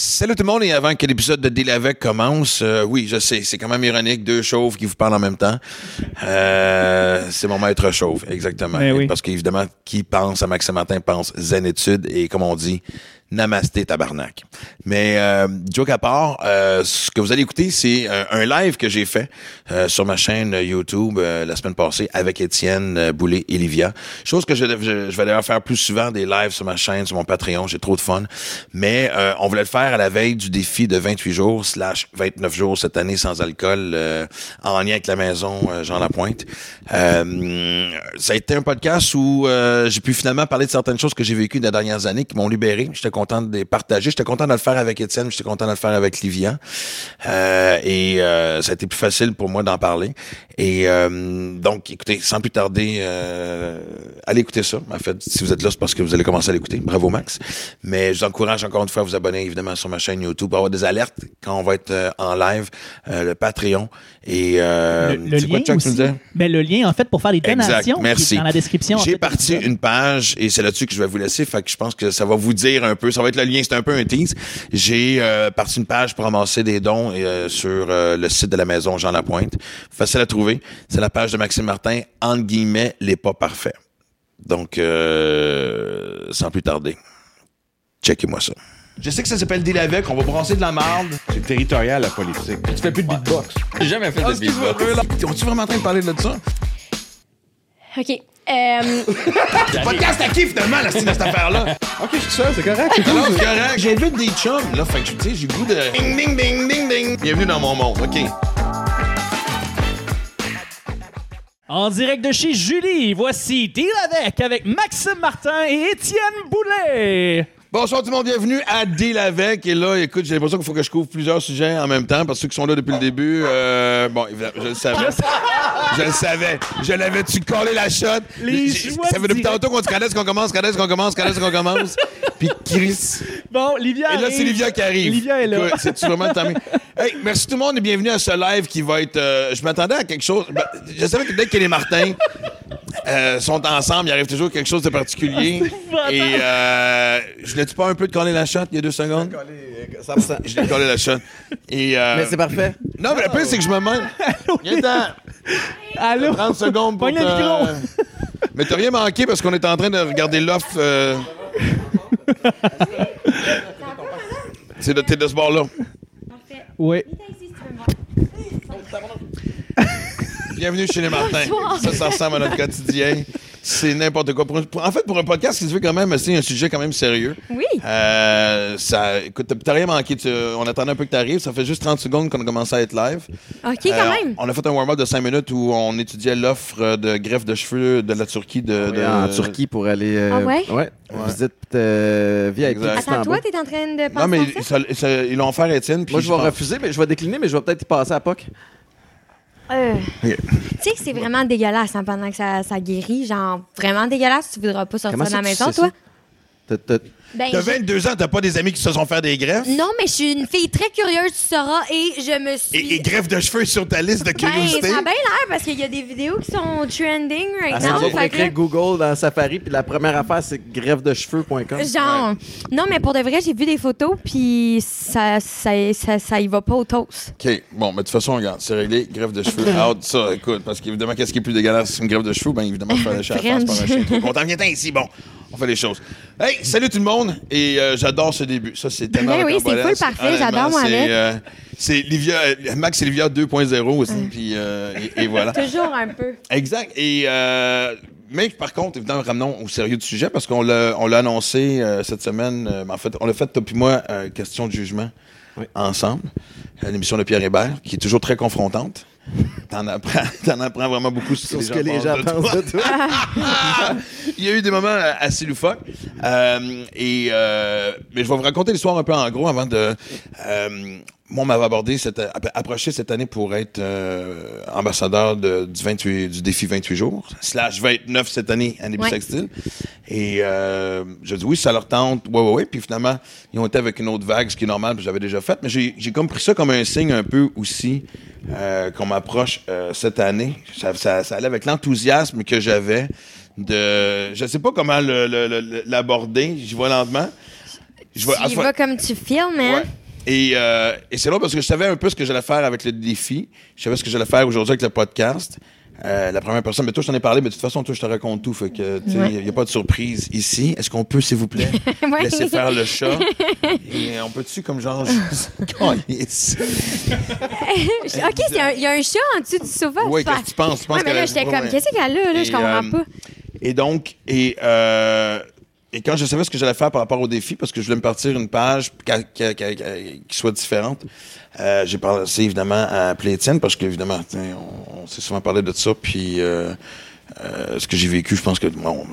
Salut tout le monde et avant que l'épisode de Deal avec commence, euh, oui, je sais, c'est quand même ironique, deux chauves qui vous parlent en même temps. Euh, c'est mon maître chauve, exactement. Ben oui. Parce qu'évidemment, qui pense à Maxime Martin pense zen études et comme on dit, namasté tabarnak. Mais euh, joke à part, euh, ce que vous allez écouter, c'est un, un live que j'ai fait euh, sur ma chaîne YouTube euh, la semaine passée avec Étienne euh, Boulay et Livia. Chose que je, je, je vais d'ailleurs faire plus souvent des lives sur ma chaîne, sur mon Patreon, j'ai trop de fun. Mais euh, on voulait le faire à la veille du défi de 28 jours slash 29 jours cette année sans alcool euh, en lien avec la maison Jean Lapointe. Ça a été un podcast où j'ai pu finalement parler de certaines choses que j'ai vécues dans les dernières années qui m'ont libéré. Content de les partager. J'étais content de le faire avec Étienne. J'étais content de le faire avec Livian. Euh, et euh, ça a été plus facile pour moi d'en parler. Et euh, donc, écoutez, sans plus tarder, euh, allez écouter ça. En fait, si vous êtes là, c'est parce que vous allez commencer à l'écouter. Bravo, Max. Mais je vous encourage encore une fois à vous abonner, évidemment, sur ma chaîne YouTube pour avoir des alertes quand on va être euh, en live, euh, le Patreon. Et euh, Le, le quoi, lien Chuck, tu aussi? Ben, le lien, en fait, pour faire les donations, qui merci. est dans la description. en J'ai fait, parti une page et c'est là-dessus que je vais vous laisser. Fait que je pense que ça va vous dire un peu. Ça va être le lien. C'est un peu un tease. J'ai euh, parti une page pour ramasser des dons euh, sur euh, le site de la maison Jean Lapointe. Facile à trouver. C'est la page de Maxime Martin. Entre guillemets, les pas parfaits. Donc, euh, sans plus tarder, checkez-moi ça. Je sais que ça s'appelle Deal avec. On va brasser de la marde. C'est territorial, la politique. Tu fais plus de beatbox. J'ai jamais fait de beatbox. On-tu vraiment en train de parler de ça? OK. Euh, Podcast à qui finalement, la style de cette affaire-là? OK, c'est ça, c'est correct. c'est cool. c'est correct. J'invite des chums, là. Fait que, tu sais, j'ai le goût de. Ding, ding, ding, ding, ding. Bienvenue dans mon monde. OK. En direct de chez Julie, voici Deal avec, avec Maxime Martin et Étienne Boulet. Bonsoir tout le monde, bienvenue à Deal avec. Et là, écoute, j'ai l'impression qu'il faut que je couvre plusieurs sujets en même temps parce que ceux qui sont là depuis le début, euh, bon, je le savais. Je le savais. Je l'avais-tu collé la shot? Les Ça fait depuis tantôt qu'on se connaisse, qu'on commence, qu'on qu'on commence, qu'on qu'on commence? Puis Chris. Bon, Livia Et là, c'est Livia qui arrive. Livia est là. C'est-tu vraiment timé? Hey, merci tout le monde et bienvenue à ce live qui va être. euh, je m'attendais à quelque chose. ben, je savais que dès que les Martins euh, sont ensemble, il arrive toujours quelque chose de particulier. et euh, je n'ai-tu pas un peu de coller la shot il y a deux secondes? Je l'ai collé la shot. Et, euh, Mais c'est parfait. non, mais le pire, c'est que je me demande. Viens dans Allô? 30 secondes pour. Le te- micro. Mais t'as rien manqué parce qu'on est en train de regarder l'offre. euh, C'est de, t'es de ce bord-là. Oui. Bienvenue chez les Martins. Bonsoir. Ça, ça ressemble à notre quotidien. C'est n'importe quoi. Pour un- pour- en fait, pour un podcast qui se veut quand même, c'est un sujet quand même sérieux. oui. Euh, ça, écoute, t'as- t'as rien manqué. Tu- on attendait un peu que t'arrives. Ça fait juste 30 secondes qu'on a commencé à être live. OK, quand Euh, même. On a fait un warm-up de 5 minutes où on étudiait l'offre de greffe de cheveux de la Turquie. De, de- En Turquie pour aller. euh, Ah ouais? Ouais. Visite euh, VIP. Exact. Attends, toi, t'es en train de penser Non, mais à ça? ça- ça- ils l'ont offert à Étienne. puis Moi, je vais pense- refuser, mais je vais décliner, mais je vais peut-être y passer à POC. Euh. Tu sais que c'est vraiment dégueulasse hein, pendant que ça, ça guérit. Genre, vraiment dégueulasse. Tu voudras pas sortir de la maison, toi? Ça? Ben, T'as j'ai- 22 ans, t'as pas des amis qui se sont fait des greffes? Non, mais je suis une fille très curieuse, tu sauras, et je me suis... Et, et greffe de cheveux sur ta liste de Ben, curiosité? ça a bien l'air parce qu'il y a des vidéos qui sont trending right Ah, c'est now. fait que Google dans Safari, puis la première affaire, c'est greffedecheveux.com. Genre, non, mais pour de vrai, j'ai vu des photos, puis ça, ça, ça, ça y va pas au toast. OK. Bon, mais de toute façon, regarde, c'est réglé. Greffe de cheveux, out, ça, écoute. Parce qu'évidemment, qu'est-ce qui est plus dégueulasse qu'une greffe de cheveux? Ben, évidemment, faire la chair à face par un chien. Trop content. Viens ici, bon. On fait les choses. Hey, salut tout le monde. Et euh, j'adore ce début. Ça, c'est tellement Ben oui, c'est full parfait. J'adore, moi, c'est, avec. euh, c'est Livia, euh, Max et Livia 2.0 aussi. Puis, euh, et, et voilà. Toujours un peu. Exact. Et euh, mais par contre, évidemment, ramenons au sérieux du sujet parce qu'on l'a, on l'a annoncé euh, cette semaine. euh, en fait, on l'a fait, toi puis moi, euh, question de jugement Oui. ensemble. L'émission de Pierre Hébert, qui est toujours très confrontante. T'en apprends, apprends vraiment beaucoup Sur ce que les gens de pensent de toi. Il y a eu des moments euh, assez loufoques. Euh, et, euh, mais je vais vous raconter l'histoire un peu en gros avant de. Euh, moi, on m'avait abordé, cette, app- approché cette année pour être euh, ambassadeur de- du, 28, du défi 28 jours, slash 29 cette année, année Ouais. bissextile. Et euh, je dis oui, ça leur tente. Ouais, ouais, ouais. Puis finalement, ils ont été avec une autre vague, ce qui est normal, puis j'avais déjà fait. Mais j'ai comme pris ça comme un signe un peu aussi euh, qu'on m'approche euh, cette année. Ça, ça, ça allait avec l'enthousiasme que j'avais de. Je sais pas comment le- le- le- l'aborder. J'y vais lentement. Je vais- Tu y à- vas comme tu filmes, hein? Ouais. Et, euh, et c'est long parce que je savais un peu ce que j'allais faire avec le défi. Je savais ce que j'allais faire aujourd'hui avec le podcast. Euh, la première personne, mais toi, je t'en ai parlé, mais de toute façon, toi, je te raconte tout. Fait que, il Ouais. n'y a, pas de surprise ici. Est-ce qu'on peut, s'il vous plaît, Ouais. laisser faire le chat? Et on peut-tu, comme genre, juste... OK, il y a un chat en dessous du sofa. Oui, qu'est-ce que tu penses? Tu penses Ouais, mais là, j'étais comme, qu'est-ce qu'elle a, là? Je Et, comprends euh, pas. Et donc, et, euh, et quand je savais ce que j'allais faire par rapport au défi, parce que je voulais me partir une page qui, qui- qui- qui- qui soit différente, euh, j'ai pensé évidemment à appeler Étienne, parce qu'évidemment, on, on s'est souvent parlé de ça, puis euh, euh, ce que j'ai vécu, je pense que bon,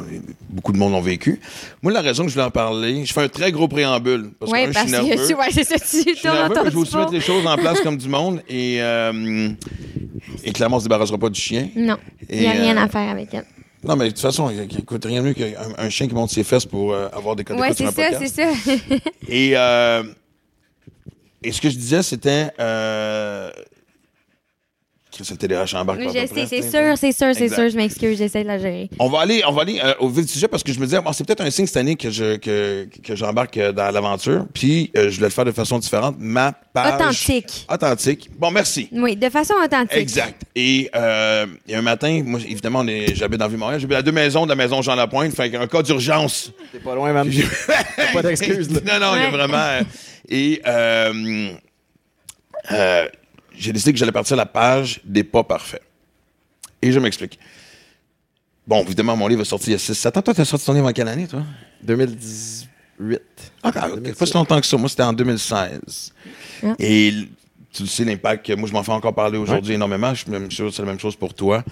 beaucoup de monde l'ont vécu. Moi, la raison que je voulais en parler, je fais un très gros préambule, parce que Oui, un, parce je suis nerveux. que ouais, c'est ça, tu Je suis nerveux, je aussi mettre les choses en place comme du monde, et, et clairement, on se débarrassera pas du chien. Non, il n'y a rien à faire avec elle. Non, mais de toute façon, il coûte rien de mieux qu'un un chien qui monte ses fesses pour euh, avoir des codes Oui, d'écoute sur c'est un ça, podcast. c'est ça. Et, euh, et ce que je disais, c'était... Euh, le TDAH embarque Oui, pas à je peu sais, près, c'est sûr, c'est sûr, c'est sûr. Je m'excuse, j'essaie de la gérer. On va aller, on va aller euh, au vif du sujet parce que je me disais, bon, c'est peut-être un signe cette année que je que, que j'embarque euh, dans l'aventure. Puis euh, je voulais le faire de façon différente. Ma page Authentique. authentique. Bon, merci. Oui, de façon authentique. Exact. Et, euh, et un matin, moi, évidemment, j'habite dans Ville-Montréal. J'habite à deux maisons de la maison Jean Lapointe. Fait qu'un cas d'urgence. T'es pas loin, man. pas d'excuses, là. non, non, il y a vraiment. euh, et euh, euh, j'ai décidé que j'allais partir la page des pas parfaits. Et je m'explique. Bon, évidemment, mon livre est sorti il y a 6-7 ans. Toi, t'as sorti ton livre en quelle année, toi? 2018. Ah, ok, pas si longtemps que ça. Moi, c'était en 2016. Ah. Et tu le sais, l'impact que moi, je m'en fais encore parler aujourd'hui énormément. Je- même chose- C'est la même chose pour toi.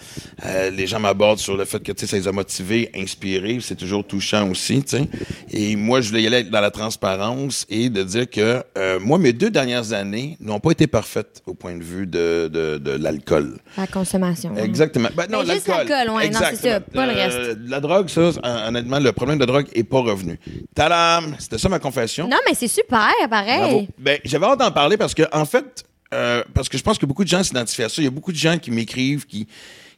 Euh, les gens m'abordent sur le fait que tu sais, ça les a motivés, inspirés. C'est toujours touchant aussi. tu sais. Et moi, je voulais y aller dans la transparence et de dire que euh, moi, mes deux dernières années n'ont pas été parfaites au point de vue de, de, de l'alcool. La consommation. Exactement. Ben, non, Mais juste l'alcool. ouais, non, c'est ça, pas le Euh, la drogue, ça, hon- honnêtement, le problème de drogue est pas revenu. Tadam! C'était ça ma confession. Non, mais c'est super, Bravo. pareil. Ben, j'avais hâte d'en parler parce que, en fait, euh, parce que je pense que beaucoup de gens s'identifient à ça. Il y a beaucoup de gens qui m'écrivent, qui,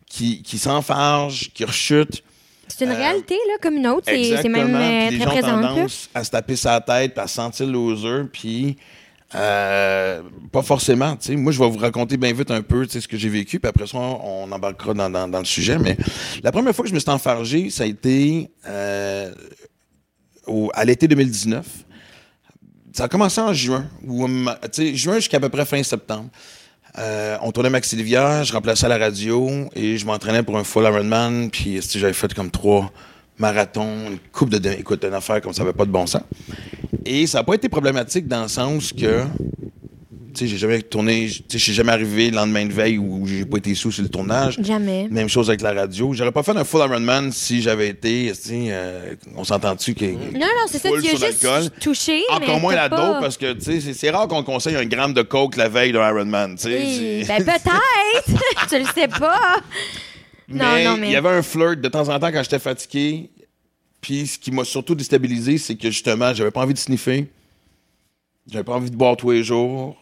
qui, qui s'enfargent, qui rechutent. C'est une Euh, réalité, là, comme une autre. C'est même euh, Puis les très gens ont présent. là. tendance à se taper sa tête, puis à se sentir loser, puis euh, pas forcément. Moi, je vais vous raconter bien vite un peu ce que j'ai vécu, puis après ça, on embarquera dans, dans- dans le sujet. Mais la première fois que je me suis enfargé, ça a été au- à l'été 2019. Ça a commencé en juin, ou, sais, juin jusqu'à peu près fin septembre. Euh, on tournait Max Sylvia, je remplaçais la radio et je m'entraînais pour un full Ironman. Puis j'avais fait comme trois marathons, une coupe de... Écoute, une affaire comme ça n'avait pas de bon sens. Et ça n'a pas été problématique dans le sens que... Sais, j'ai jamais tourné... Tu sais, suis jamais arrivé le lendemain de veille où j'ai pas été sous sur le tournage. Jamais. Même chose avec la radio. J'aurais pas fait un full Ironman si j'avais été... Euh, on s'entend-tu que... Non, non, c'est ça. Tu as juste touché. mais Encore moins t'as la dope parce que tu sais, c'est- rare qu'on conseille un gramme de coke la veille d'un Ironman. tu sais. Oui, Ben, peut-être. tu le sais pas. Non, mais non, mais- il y avait un flirt de temps en temps quand j'étais fatigué. Puis ce qui m'a surtout déstabilisé, c'est que justement, j'avais pas envie de sniffer. J'avais pas envie de boire tous les jours.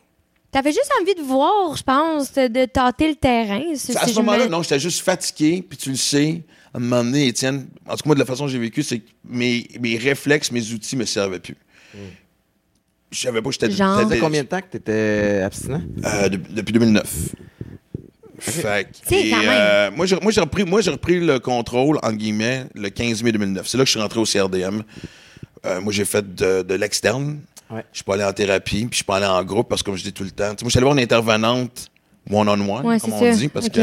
T'avais juste envie de voir, je pense, de, tâter le terrain. C'est- à ce moment-là, non, j'étais juste fatigué, puis tu le sais. À un moment donné, Étienne, en tout cas, moi, de la façon que j'ai vécu, c'est que mes, mes réflexes, mes outils me servaient plus. Je savais pas que j'étais... Genre? Ça faisait combien de temps que t'étais abstinent? Euh, de- depuis 2009. Fait et, quand même. euh, moi, j'ai moi, j'ai repris, moi, j'ai repris le contrôle, entre guillemets, le 15 mai 2009. C'est là que je suis rentré au CRDM. Euh, moi, j'ai fait de, de l'externe. Ouais. Je suis pas allé en thérapie, puis je suis pas allé en groupe parce que, comme je dis tout le temps, moi, je suis allé voir une intervenante one-on-one, Ouais, comme on ça. dit, parce que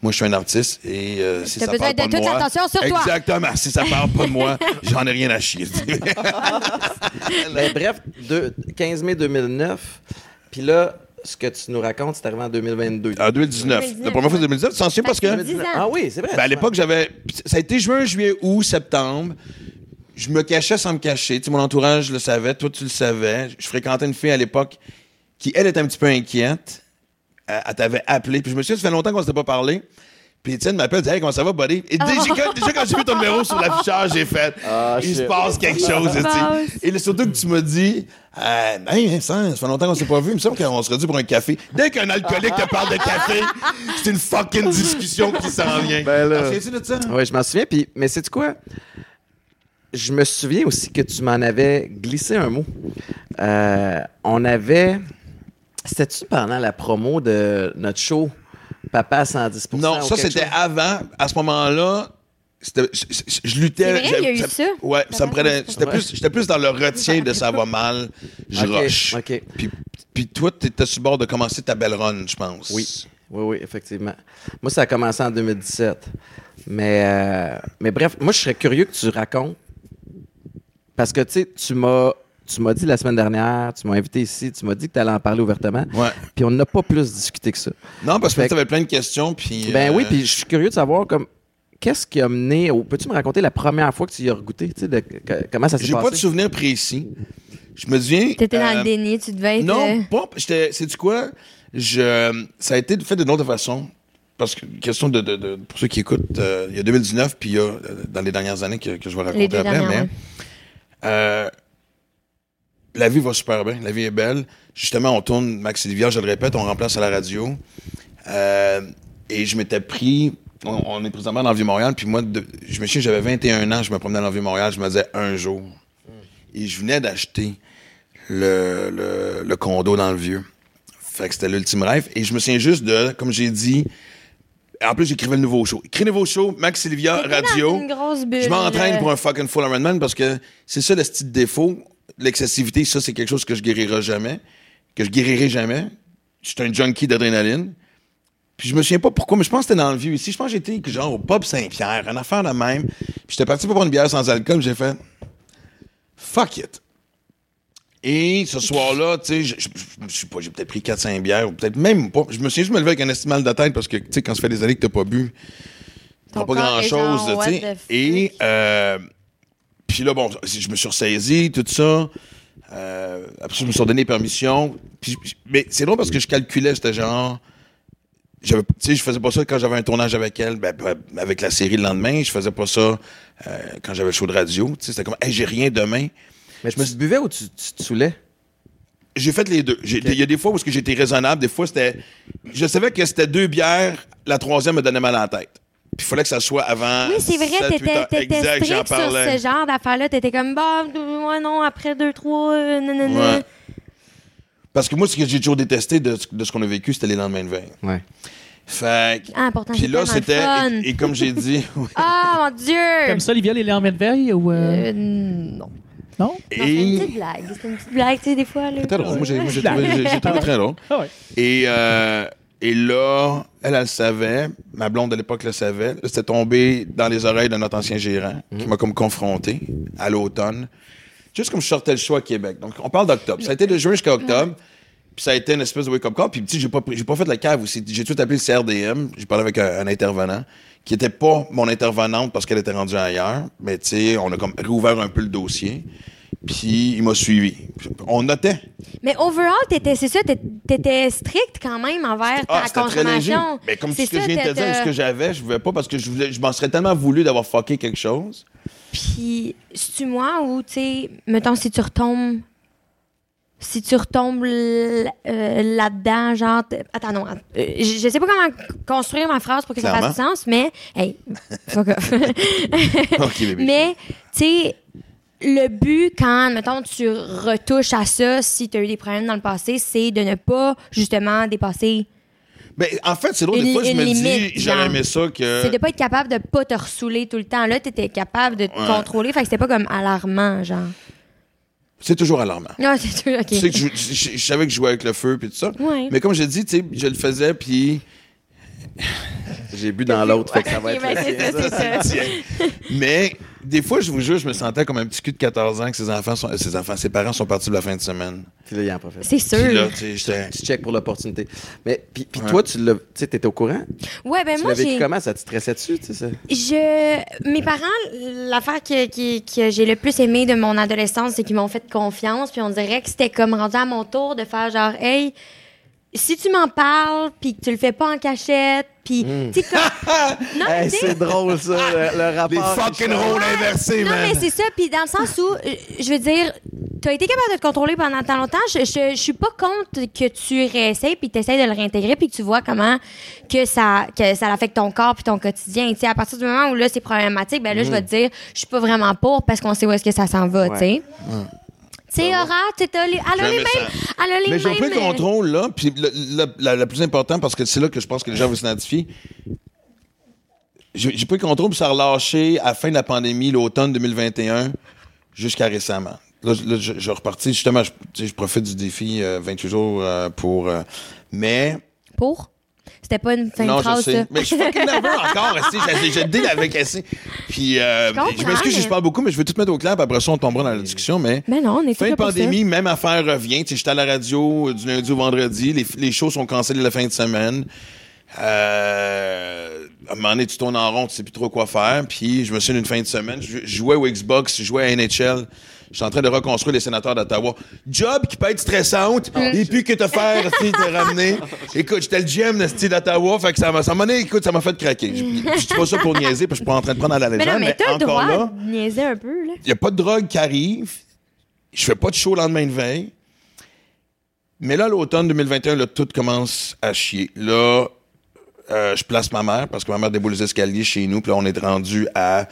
moi, je suis un artiste et euh, si ça parle pas de de toute moi... l'attention sur toi. Exactement. Si ça parle pas de moi, j'en ai rien à chier. Ben, bref, deux- 15 mai 2009. Puis là, ce que tu nous racontes, c'est arrivé en 2022. en 2019. 2019, La première fois, ouais. 2019, tu t'en souviens parce que... 2019. Ah oui, c'est vrai. Ben, à l'époque, j'avais. Ça a été juin, juillet, août, septembre. Je me cachais sans me cacher. Tu sais, mon entourage le savait, toi, tu le savais. Je fréquentais une fille à l'époque qui, elle, était un petit peu inquiète. Elle, elle t'avait appelé. Puis je me suis dit, ça fait longtemps qu'on ne s'était pas parlé. Puis Étienne m'appelle, dit Hey, comment ça va, buddy? Et déjà, quand, déjà, quand j'ai vu ton numéro sur l'affichage, j'ai fait Ah, Il se passe quelque chose. tu sais. passe? Et surtout que tu m'as dit euh, Hey, ça, ça fait longtemps qu'on s'est pas vu. Il me semble qu'on serait dû pour un café. Dès qu'un alcoolique te parle de café, c'est une fucking discussion qui s'en vient. Ben là. De ça? Oui, je m'en souviens. Puis, mais c'est quoi? Je me souviens aussi que tu m'en avais glissé un mot. Euh, on avait. C'était-tu pendant la promo de notre show Papa à 110 Non, ou ça, c'était avant. À ce moment-là, c'était- je, luttais. C'est vrai, il y a eu ça? Ouais, ça me prenait. J'étais plus, dans le retien de ça va mal. Je Ok, rush. ok. Puis, puis toi, t'étais sur le bord de commencer ta belle run, je pense. Oui. Oui, oui, effectivement. Moi, ça a commencé en 2017. Mais, euh, mais bref, moi, je serais curieux que tu racontes. Parce que, tu sais, tu m'as. Tu m'as dit la semaine dernière, tu m'as invité ici, tu m'as dit que tu allais en parler ouvertement. Ouais. Puis on n'a pas plus discuté que ça. Non, parce que tu avais plein de questions. Puis, Ben euh, oui, puis je suis curieux de savoir comme qu'est-ce qui a mené. au- Peux-tu me raconter la première fois que tu y as goûté, tu sais, de que- comment ça s'est J'ai passé? pas de souvenir précis. Je me souviens. T'étais dans euh, le déni, tu devais être. Non, euh, pas. J'étais. Sais-tu quoi? Je, ça a été fait d'une autre façon. Parce que, question de. de- de- pour ceux qui écoutent, euh, il y a 2019, puis il y a, euh, dans les dernières années que, que je vais les raconter deux après, dernières. mais. ouais. Euh, la vie va super bien. La vie est belle. Justement, on tourne Max et Livia, je le répète, on remplace à la radio. Euh, et je m'étais pris. On, est présentement dans le Vieux-Montréal, puis moi, je me souviens, j'avais 21 ans, je me promenais dans le Vieux-Montréal, je me disais un jour. Et je venais d'acheter le, le, le condo dans le Vieux. Fait que c'était l'ultime rêve. Et je me souviens juste de, comme j'ai dit, en plus, j'écrivais le nouveau show. Écris nouveau show, Max Sylvia, radio. une grosse bulle, Je m'entraîne pour un fucking full Ironman parce que c'est ça le style défaut. L'excessivité, ça, c'est quelque chose que je guérirai jamais. Que je guérirai jamais. Je suis un junkie d'adrénaline. Puis je me souviens pas pourquoi, mais je pense que c'était dans le vieux ici. Je pense que j'étais genre au Pub Saint-Pierre, une affaire de même. Puis j'étais parti pour prendre une bière sans alcool, j'ai fait fuck it. Et ce soir-là, tu sais, je, sais pas, j'ai peut-être pris 4-5 bières, ou peut-être même pas. Je me souviens juste me lever avec un estimal de tête parce que, tu sais, quand ça fait des années que t'as pas bu, t'as pas grand-chose, tu sais. Et, euh, puis là, bon, je me suis ressaisi, tout ça. Euh, après, ça, je me suis donné permission. Puis, mais c'est drôle parce que je calculais, j'étais genre. Tu sais, je faisais pas ça quand j'avais un tournage avec elle, ben, ben, avec la série le lendemain. Je faisais pas ça euh, quand j'avais le show de radio. Tu sais, c'était comme, hey, j'ai rien demain. Mais tu me buvais ou tu, tu te saoulais? J'ai fait les deux. Il y a des fois où j'étais raisonnable, des fois c'était. Je savais que c'était deux bières, la troisième me donnait mal à la tête. Puis il fallait que ça soit avant. Oui, c'est vrai, 7, 8 t'étais t'étais strict sur ce genre d'affaires-là. T'étais comme, bah, ouais, non, après deux, trois, euh, nanana. Ouais. Parce que moi, ce que j'ai toujours détesté de, ce- de ce qu'on a vécu, c'était les lendemains de veille. Ouais. Fait que- Ah, pourtant, Puis là, c'était. Et, et comme j'ai dit. Ah, mon Dieu! Comme ça, Olivia, les lendemains de veille ou. euh, Euh, non. Non? Non, C'est une et. petite blague. C'est une petite blague, tu sais, des fois. Là. C'était drôle. Moi, j'ai trouvé, très drôle. Ah ouais. Et, euh, et là, elle, elle le savait. Ma blonde de l'époque le savait. C'était tombé dans les oreilles de notre ancien gérant qui m'a comme confronté à l'automne. Juste comme je sortais le choix à Québec. Donc, on parle d'octobre. Ça a été de juin jusqu'à octobre. Puis ça a été une espèce de wake-up call. Puis, tu sais, j'ai pas, pas fait la cave aussi. J'ai tout appelé le CRDM. J'ai parlé avec un, un intervenant qui était pas mon intervenante parce qu'elle était rendue ailleurs. Mais, tu sais, on a comme réouvert un peu le dossier. Puis, il m'a suivi. On notait. Mais overall, t'étais, c'est ça, t'étais- strict quand même envers Ah, ta léger. consommation. Mais comme C'est ce que ça, je viens de te dire, ce que j'avais, je voulais pas parce que je voulais, je m'en serais tellement voulu d'avoir fucké quelque chose. Puis, c'est-tu moi ou, tu sais, mettons, si tu retombes. Si tu retombes euh, là-dedans, genre. Attends, non. euh, je sais pas comment construire ma phrase pour que ça fasse du sens, mais. Hey, fuck off. mais, tu sais, le but, quand, mettons, tu retouches à ça, si tu as eu des problèmes dans le passé, c'est de ne pas, justement, dépasser. Ben, en fait, c'est drôle, des fois, je me limite, dis, j'aurais aimé ça que. C'est de pas être capable de pas te ressouler tout le temps. Là, tu étais capable de te Ouais. contrôler. Fait que c'était pas comme alarmant, genre. C'est toujours alarmant. Non, c'est tout, OK. Tu sais que je, je- je savais que je jouais avec le feu puis tout ça. Ouais. Mais comme je dis, tu sais, je le faisais puis J'ai bu dans l'autre, fait que ça va être ça, ça. Mais des fois, je vous jure, je me sentais comme un petit cul de 14 ans que ses enfants sont, ses enfants, ses parents sont partis pour la fin de semaine. Puis là, il en profite. C'est Puis là, sûr. tu sais, j'étais. Tu check pour l'opportunité. Mais puis, puis Ouais. toi, tu l'as, tu sais, t'étais au courant? Ouais, ben tu moi, j'ai. comment? Ça te stressait dessus, tu sais? ça? Je... Mes parents, l'affaire que, que, que j'ai le plus aimé de mon adolescence, c'est qu'ils m'ont fait confiance. Puis on dirait que c'était comme rendu à mon tour de faire genre, hey, si tu m'en parles, puis que tu le fais pas en cachette, puis tu sais comme non, Hey, c'est drôle, ça, le, le Les rapport. fucking rôles inversés, non, man. mais c'est ça. Puis dans le sens où, euh, je veux dire, tu as été capable de te contrôler pendant tant longtemps. Je, je, je suis pas contre que tu réessayes puis tu essaies de le réintégrer puis que tu vois comment que ça, que ça affecte ton corps puis ton quotidien. Tu sais, à partir du moment où là, c'est problématique, ben là, je vais te dire, je suis pas vraiment pour parce qu'on sait où est-ce que ça s'en va, tu sais. Tu sais, Aura, t'as les- elle a les mêmes. Elle a les Mais j'ai un peu mêmes, de euh, contrôle, là. Puis le, le- plus important, parce que c'est là que je pense que les gens vont s'identifier. J'ai j'ai pas eu de contrôle, puis ça a relâché à la fin de la pandémie, l'automne 2021, jusqu'à récemment. Là, je- là, je, je repartis, justement, je, profite du défi euh, 28 jours euh, pour. euh, mais. Pour? C'était pas une fin non, de phrase, je sais. ça. Mais je suis fucking nerveux encore. J'ai le deal avec assez. Puis, euh, je m'excuse si je parle beaucoup, mais je veux tout mettre au clair, puis après ça, on tombera dans la discussion. Mais. Mais non, on est Fin de pandémie, même affaire revient. J'étais à la radio du lundi au vendredi. Les, les shows sont cancellés la fin de semaine. Euh, à un moment donné, tu tournes en rond, tu sais plus trop quoi faire. Puis je me souviens d'une fin de semaine, je jouais au Xbox, je jouais à NHL. J'étais en train de reconstruire les sénateurs d'Ottawa. Job qui peut être stressante, et puis que te faire, tu te ramener. Écoute, j'étais le GM de d'Ottawa, fait que ça m'a, ça m'a écoute, ça m'a fait craquer. Je, je dis pas ça pour niaiser, parce que je suis pas en train de prendre à la Mais légère, non, mais mais, encore droit là, de niaiser un peu, là. il n'y a pas de drogue qui arrive. Je fais pas de show le lendemain de veille. Mais là, l'automne 2021, là, tout commence à chier. Là, euh, je place ma mère parce que ma mère déboule les escaliers chez nous. Puis là, on est rendu à,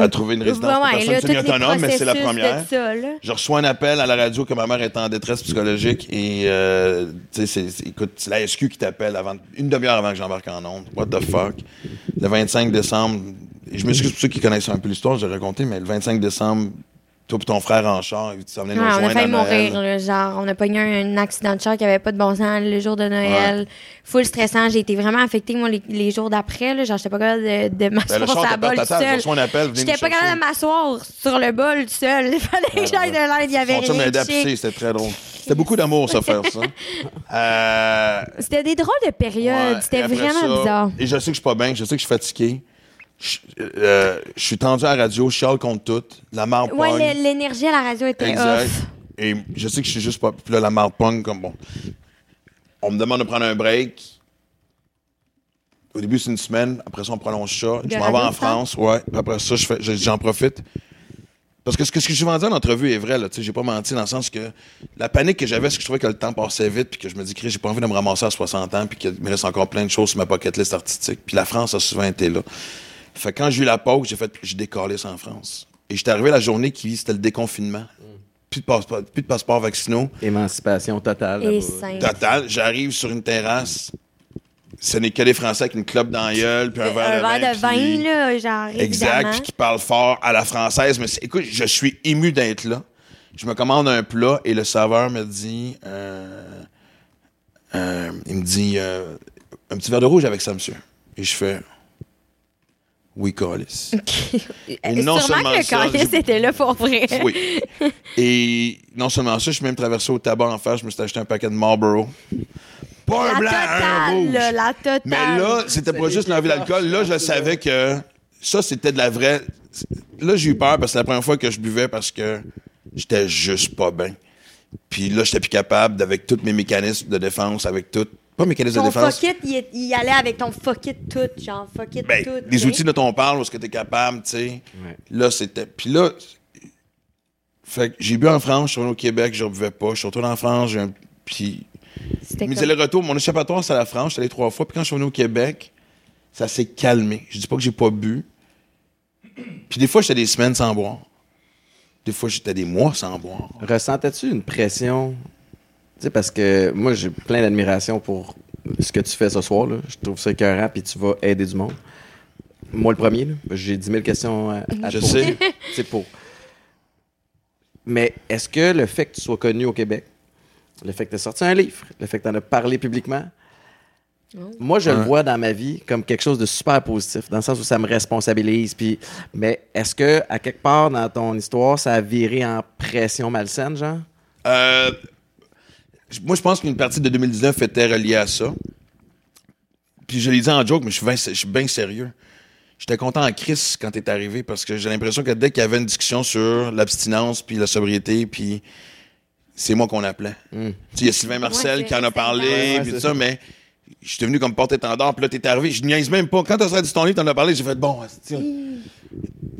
à trouver une résidence pour personnes là, semi-autonomes, mais c'est la première. ça. Je reçois un appel à la radio que ma mère est en détresse psychologique et euh, tu sais, écoute, c'est la SQ qui t'appelle avant une demi-heure avant que j'embarque en onde. What the fuck? Le 25 décembre, et je m'excuse pour ceux qui connaissent un peu l'histoire, j'ai raconté, mais le 25 décembre, toi et ton frère en char, tu s'en venais nous Ouais, on a rejoindre failli mourir, là, genre, on a pogné un, un accident de char qui avait pas de bon sens le jour de Noël. Full stressant, j'ai été vraiment affectée, moi, les, les jours d'après, là, genre, j'étais pas capable de, de Ben, m'asseoir sur la je seule. J'étais pas capable de m'asseoir sur le bol seul. Il fallait que j'aille de l'aide, il y avait Son rien de pisser, c'était très drôle. C'était beaucoup d'amour, ça, faire ça. Euh, C'était des drôles de périodes, Ouais, c'était vraiment ça- bizarre. Et je sais que je suis pas bien, je sais que je suis fatigué. Je, euh, je suis tendu à la radio, je chiale contre tout. La marde Ouais, pogne. l'énergie à la radio était Exact. off. Et je sais que je suis juste pas. Puis là, la marde pogne comme bon. On me demande de prendre un break. Au début, c'est une semaine. Après ça, on prolonge ça. De je m'en vais radio, en ça? France. Ouais. Puis après ça, je fais- je- j'en profite. Parce que ce que, ce que je vais dire en entrevue est vrai, là. Tu sais, j'ai pas menti dans le sens que la panique que j'avais, c'est que je trouvais que le temps passait vite, puis que je me dis, Chris, j'ai pas envie de me ramasser à 60 ans, puis qu'il me reste encore plein de choses sur ma pocket list artistique. Puis la France a souvent été là. Fait que quand j'ai eu la pause, j'ai fait, j'ai décollé ça en France. Et j'étais arrivé la journée qui, c'était le déconfinement. Plus de passeport, plus de passeport vaccinaux. Émancipation totale. Et là-bas. simple. Total. J'arrive sur une terrasse. Ce n'est que des Français avec une clope dans la gueule, puis un verre Un de vin. verre de vin, puis- là, genre, Exact, puis qui parle fort à la française. Mais écoute, je suis ému d'être là. Je me commande un plat et le serveur me dit, euh, euh, il me dit, euh, un petit verre de rouge avec ça, monsieur. Et je fais, oui, Colis. Et non seulement que j'ai- était là pour vrai. Oui. Et non seulement ça, je suis même traversé au tabac en face, je me suis acheté un paquet de Marlboro. Pas La un blanc, un totale, rouge. là, la totale. Mais là, c'était pas juste l'envie d'alcool. Là, je savais que ça, c'était de la vraie. Là, j'ai eu peur parce que c'est la première fois que je buvais parce que j'étais juste pas bien. Puis là, j'étais plus capable, avec tous mes mécanismes de défense, avec tout. Pas mécanismes de ton défense. fuck it, il, est- il allait avec ton fuck it tout, genre fuck it Ben, tout. les tu sais. outils dont on parle, où est-ce que t'es capable, tu sais. Ouais. Là, c'était. Puis là, fait que j'ai bu en France, je suis revenu au Québec, je ne buvais pas. Je suis retourné en France, j'ai un. Puis C'était mes comme- allers-retours, mon échappatoire, c'est à la France. J'étais allé trois fois. Puis quand je suis revenu au Québec, ça s'est calmé. Je dis pas que j'ai pas bu. Puis des fois, j'étais des semaines sans boire. Des fois, j'étais des mois sans boire. Ressentais-tu une pression? Tu sais, parce que moi, j'ai plein d'admiration pour ce que tu fais ce soir. Là. Je trouve ça écœurant, puis tu vas aider du monde. Moi, le premier, j'ai 10 000 questions à, à Je poser. sais. C'est pour. Mais est-ce que le fait que tu sois connu au Québec, le fait que tu aies sorti un livre, le fait que tu en as parlé publiquement, moi, je le vois dans ma vie comme quelque chose de super positif, dans le sens où ça me responsabilise. Puis, mais est-ce que, à quelque part dans ton histoire, ça a viré en pression malsaine, genre? Euh, moi, je pense qu'une partie de 2019 était reliée à ça. Puis je l'ai dit en joke, mais je suis bien, je suis bien sérieux. J'étais content en crise quand t'es arrivé parce que j'ai l'impression que dès qu'il y avait une discussion sur l'abstinence puis la sobriété puis c'est moi qu'on appelait. Tu sais, Il y a Sylvain Marcel Ouais, qui en a parlé, puis tout ça, mais je suis devenu comme porte-étendard, puis là, t'es arrivé. Je niaise même pas. Quand t'as sorti ton livre, t'en as parlé, j'ai fait bon.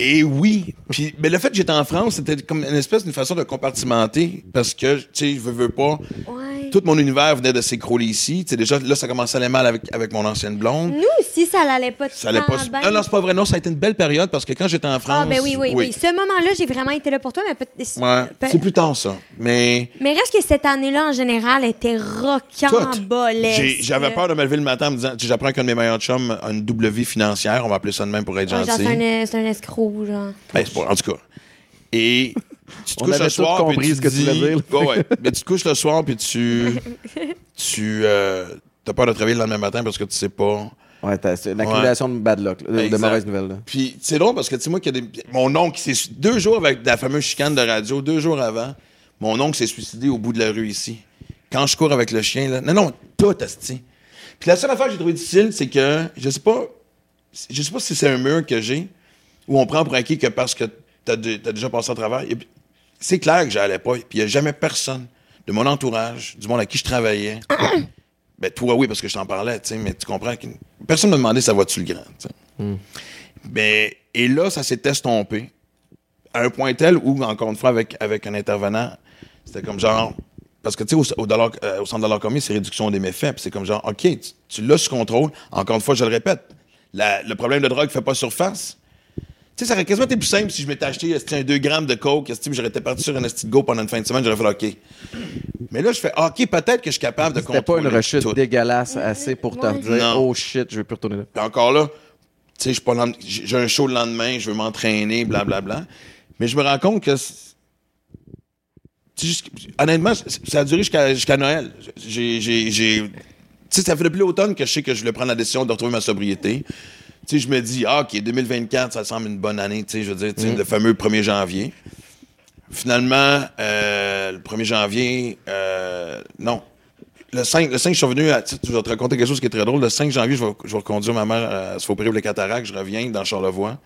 Et oui. Puis, mais le fait que j'étais en France, c'était comme une espèce d'une façon de compartimenter, parce que, tu sais, je veux, veux pas. Ouais. Tout mon univers venait de s'écrouler ici. Tu sais, déjà, là, ça commençait à aller mal avec, avec mon ancienne blonde. Nous aussi, ça l'allait pas Ça allait pas. Non, non, c'est pas vrai. Non, ça a été une belle période parce que quand j'étais en France. Ah, ben oui, oui, oui. Ce moment-là, j'ai vraiment été là pour toi, mais peut- Ouais, c'est plus tard, ça. Mais. Mais reste que cette année-là, en général, était rocambolesque. J'avais peur de me lever le matin en me disant, j'apprends qu'un de mes meilleurs chums a une double vie financière, on va appeler ça de même pour être Ouais, gentil. c'est un, c'est un escroc, genre. Ben, c'est pas- en tout cas. Et tu te On couches avait le soir, compris tu ce que tu voulais dis- dire. Ouais. Mais tu te couches le soir, puis tu. tu. euh, T'as peur de te réveiller le lendemain matin parce que tu sais pas. Ouais, t'as- c'est une accumulation de bad luck, là, de- mauvaises nouvelles. là. Puis c'est drôle parce que, tu sais, moi, qu'il y a des... mon oncle, s'est... deux jours avec la fameuse chicane de radio, deux jours avant, mon oncle s'est suicidé au bout de la rue ici. Quand je cours avec le chien, là. Non, non, tout, asti. Puis la seule affaire que j'ai trouvé difficile, c'est que, je sais pas, je sais pas si c'est un mur que j'ai, où on prend pour acquis que parce que t'as, de- t'as déjà passé. Et puis, c'est clair que j'allais pas. Puis il y a jamais personne de mon entourage, du monde à qui je travaillais. ben, toi, oui, parce que je t'en parlais, tu sais, mais tu comprends que personne ne m'a demandé ça va-tu le grand, sais. Ben, et là, ça s'est estompé à un point tel où, encore une fois, avec, avec un intervenant, c'était comme genre. Parce que, tu sais, au, au, dollar- euh, au centre dollar commis, c'est réduction des méfaits. Puis c'est comme genre, OK, tu, tu l'as sous contrôle. Encore une fois, je le répète, la- le problème de drogue ne fait pas surface. Tu sais, ça aurait quasiment été plus simple si je m'étais acheté un 2 grammes de coke, puis j'aurais été parti sur un esti go pendant une fin de semaine, j'aurais fait OK. Mais là, je fais OK, peut-être que je suis capable de C'était pas contrôler une rechute tout. dégueulasse assez pour te dire Non. Oh shit, je vais plus retourner là. Puis encore là, tu sais, j'ai j'ai un show le lendemain, je veux m'entraîner, blablabla. Mais je me rends compte que, c'est- tu sais, jusqu'- honnêtement, ça a duré jusqu'à Noël. J'ai, tu sais, ça fait depuis l'automne que je sais que je voulais prendre la décision de retrouver ma sobriété. Tu sais, je me dis, ah, OK, 2024, ça semble une bonne année, tu sais, je veux dire, tu sais, le fameux 1er janvier. Finalement, euh, le 1er janvier, euh, non. Le 5, le 5, je suis revenu à. tu sais, Je vais te raconter quelque chose qui est très drôle. Le 5 janvier, je vais, je vais reconduire ma mère à se faire opérer pour les cataractes. Je reviens dans Charlevoix.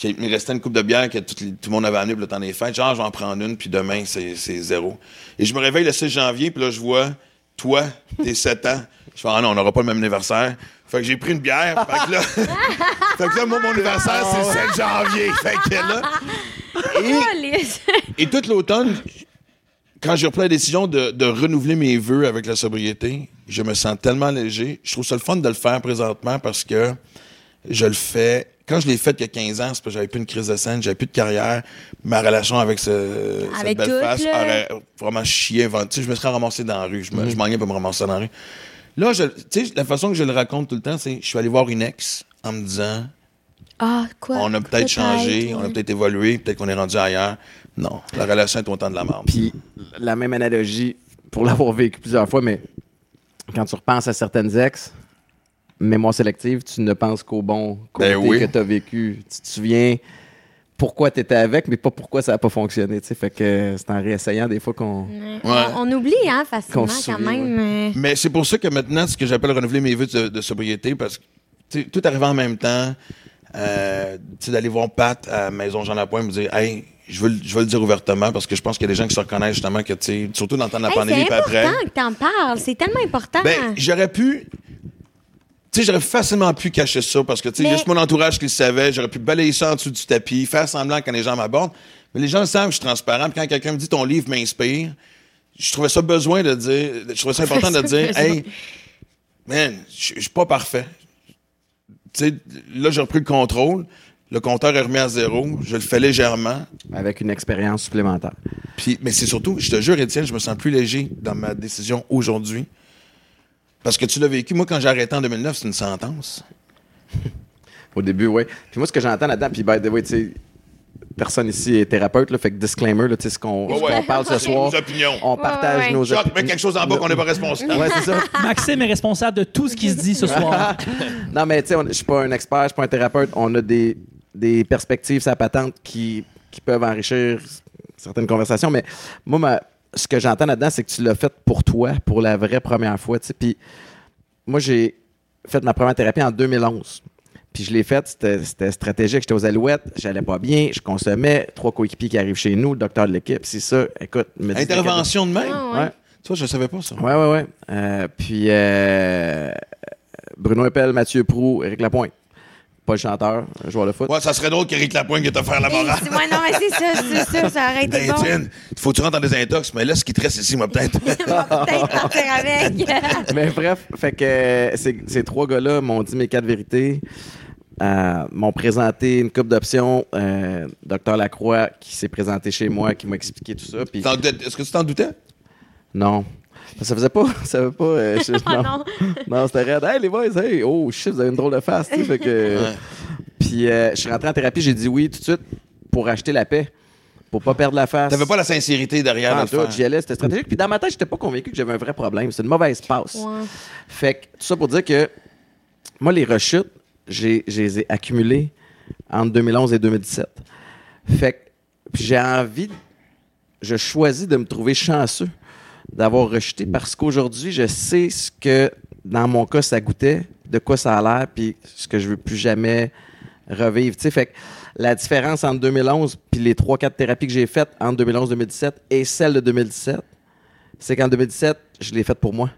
Puis il me restait une coupe de bière que tout, tout le monde avait amené pour le temps des fêtes. Genre, je vais en prendre une, puis demain, c'est c'est zéro. Et je me réveille le 6 janvier, puis là, je vois, toi, t'es 7 ans. Je fais, ah non, on n'aura pas le même anniversaire. Fait que j'ai pris une bière. Fait que là, fait que là moi, mon anniversaire, c'est le 7 janvier. Fait que là. Et, et tout l'automne, quand j'ai repris la décision de, de renouveler mes vœux avec la sobriété, je me sens tellement léger. Je trouve ça le fun de le faire présentement parce que je le fais. Quand je l'ai fait il y a 15 ans, c'est parce que j'avais plus une crise de scène, j'avais plus de carrière. Ma relation avec, ce, cette belle face aurait vraiment chié. avant. Tu sais, je me serais ramassé dans la rue. Je, me, je m'enlignais pour me ramasser dans la rue. Là, je- tu sais, la façon que je le raconte tout le temps, c'est je suis allé voir une ex en me disant Ah, quoi? on a peut-être changé, on a peut-être évolué, peut-être qu'on est rendu ailleurs. Non, la relation est autant de la merde. Puis la même analogie, pour l'avoir vécu plusieurs fois, mais quand tu repenses à certaines ex, mémoire sélective, tu ne penses qu'au bon côté Ben oui. que tu as vécu. Tu te souviens pourquoi tu étais avec, mais pas pourquoi ça n'a pas fonctionné. tu sais. Fait que c'est en réessayant des fois qu'on. Ouais. On, on oublie, hein, facilement, quand même. euh. Mais c'est pour ça que maintenant, ce que j'appelle renouveler mes vœux de, de sobriété, parce que tout arrivant en même temps, euh, tu sais, d'aller voir Pat à Maison Jean Lapointe me dire Hey, je veux, le- je veux le dire ouvertement parce que je pense qu'il y a des gens qui se reconnaissent justement que, tu sais, surtout dans le temps de la Hey, pandémie, c'est puis après. important que t'en parles. C'est tellement important. Ben, j'aurais pu. Tu sais, j'aurais facilement pu cacher ça parce que, tu sais, Mais- juste mon entourage qui le savait, j'aurais pu balayer ça en dessous du tapis, faire semblant quand les gens m'abordent. Mais les gens savent que je suis transparent. Puis quand quelqu'un me dit ton livre m'inspire, je trouvais ça besoin de dire, je trouvais ça important de dire, hey, man, je je suis pas parfait. Tu sais, là, j'ai repris le contrôle. Le compteur est remis à zéro. Je le fais légèrement. avec une expérience supplémentaire. Puis, mais c'est surtout, je te jure, Étienne, je me sens plus léger dans ma décision aujourd'hui. Parce que tu l'as vécu. Moi, quand j'ai arrêté en 2009, c'est une sentence. Au début, oui. Puis moi, ce que j'entends là-dedans, puis by the way, tu sais, personne ici est thérapeute, là, fait que disclaimer, là, tu sais, ce qu'on Ouais, parle ce Nos soir, opinions. on partage ouais. nos opinions. mets quelque chose en bas qu'on n'est pas responsable. Ouais, c'est ça. Maxime est responsable de tout ce qui se dit ce soir. non, mais tu sais, je suis pas un expert, je suis pas un thérapeute. On a des, des perspectives, sa patente, qui, qui peuvent enrichir certaines conversations. Mais moi, ma- ce que j'entends là-dedans, c'est que tu l'as fait pour toi, pour la vraie première fois. tu sais. Puis moi, j'ai fait ma première thérapie en 2011. Puis je l'ai fait, c'était stratégique. J'étais aux Alouettes, j'allais pas bien, je consommais. Trois coéquipiers qui arrivent chez nous, le docteur de l'équipe, c'est ça. Écoute, me Intervention de même? Ah, ouais. Ouais. Tu vois, je savais pas ça. Ouais, ouais, ouais. Euh, puis euh, Bruno Eppel, Mathieu Prou, Éric Lapointe. Pas le chanteur, un joueur de foot. Ouais, ça serait drôle qu'Éric Lapointe qui te faire la Hey, morale. ouais, non, mais c'est ça, c'est ça, ça aurait été Ben, bon. Faut que tu rentres dans des intox, mais là, ce qui te reste ici, moi, peut-être. Peut-être partir avec. Mais bref, fait que euh, ces, ces trois gars-là m'ont dit mes quatre vérités. euh, m'ont présenté une coupe d'options. Euh, Docteur Lacroix qui s'est présenté chez moi, qui m'a expliqué tout ça. Est-ce que tu t'en doutais? non, ça faisait pas, ça faisait pas. euh, je- Ah non, non. non c'était raide. Hey les boys, hey, oh shit, vous avez une drôle de face, tu sais, fait que. Puis euh, je suis rentré en thérapie, j'ai dit oui tout de suite pour acheter la paix, pour pas perdre la face. T'avais pas la sincérité derrière Ah, le faire. J'y allais, c'était stratégique. Puis dans ma tête, j'étais pas convaincu que j'avais un vrai problème. C'est une mauvaise passe. Ouais. Fait que tout ça pour dire que moi, les rechutes, j'ai, je les ai accumulées entre 2011 et 2017. Fait que puis j'ai envie, je choisis de me trouver chanceux d'avoir rechuté parce qu'aujourd'hui, je sais ce que, dans mon cas, ça goûtait, de quoi ça a l'air, puis ce que je veux plus jamais revivre. Tu sais, fait que la différence entre 2011 puis les 3-4 thérapies que j'ai faites entre 2011 et 2017 et celle de 2017, c'est qu'en 2017, je l'ai faite pour moi.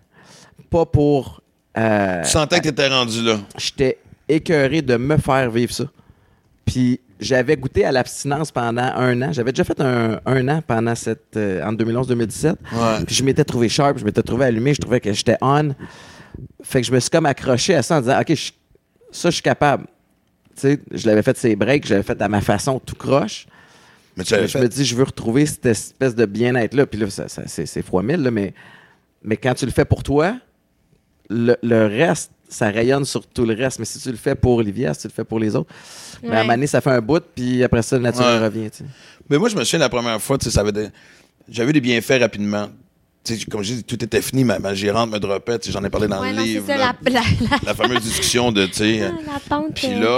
Pas pour. euh, Tu sentais que t'étais rendu là. J'étais écœuré de me faire vivre ça. Puis j'avais goûté à l'abstinence pendant un an. J'avais déjà fait un, un an pendant cette. euh, entre 2011-2017. Ouais. Puis je m'étais trouvé sharp, je m'étais trouvé allumé, je trouvais que j'étais on. Fait que je me suis comme accroché à ça en disant, OK, je- ça, je suis capable. Tu sais, je l'avais fait ses breaks, je l'avais fait à ma façon, tout croche. Mais tu Mais je fait. me dis, je veux retrouver cette espèce de bien-être-là. Puis là, ça, ça- c'est, c'est fois mille, là, mais, mais quand tu le fais pour toi, le, le reste, ça rayonne sur tout le reste. Mais si tu le fais pour Olivia, si tu le fais pour les autres, ben, à un Ouais. moment donné, ça fait un bout, puis après ça, le naturel Ouais. revient. Mais moi, je me souviens la première fois, des- j'avais des bienfaits rapidement. Tu sais, comme je dis, tout était fini, ma, ma gérante me dropait, tu sais, j'en ai parlé dans Ouais, le non, livre. ça, là. la, la, la, la fameuse discussion de, tu sais, la pente. puis euh, là,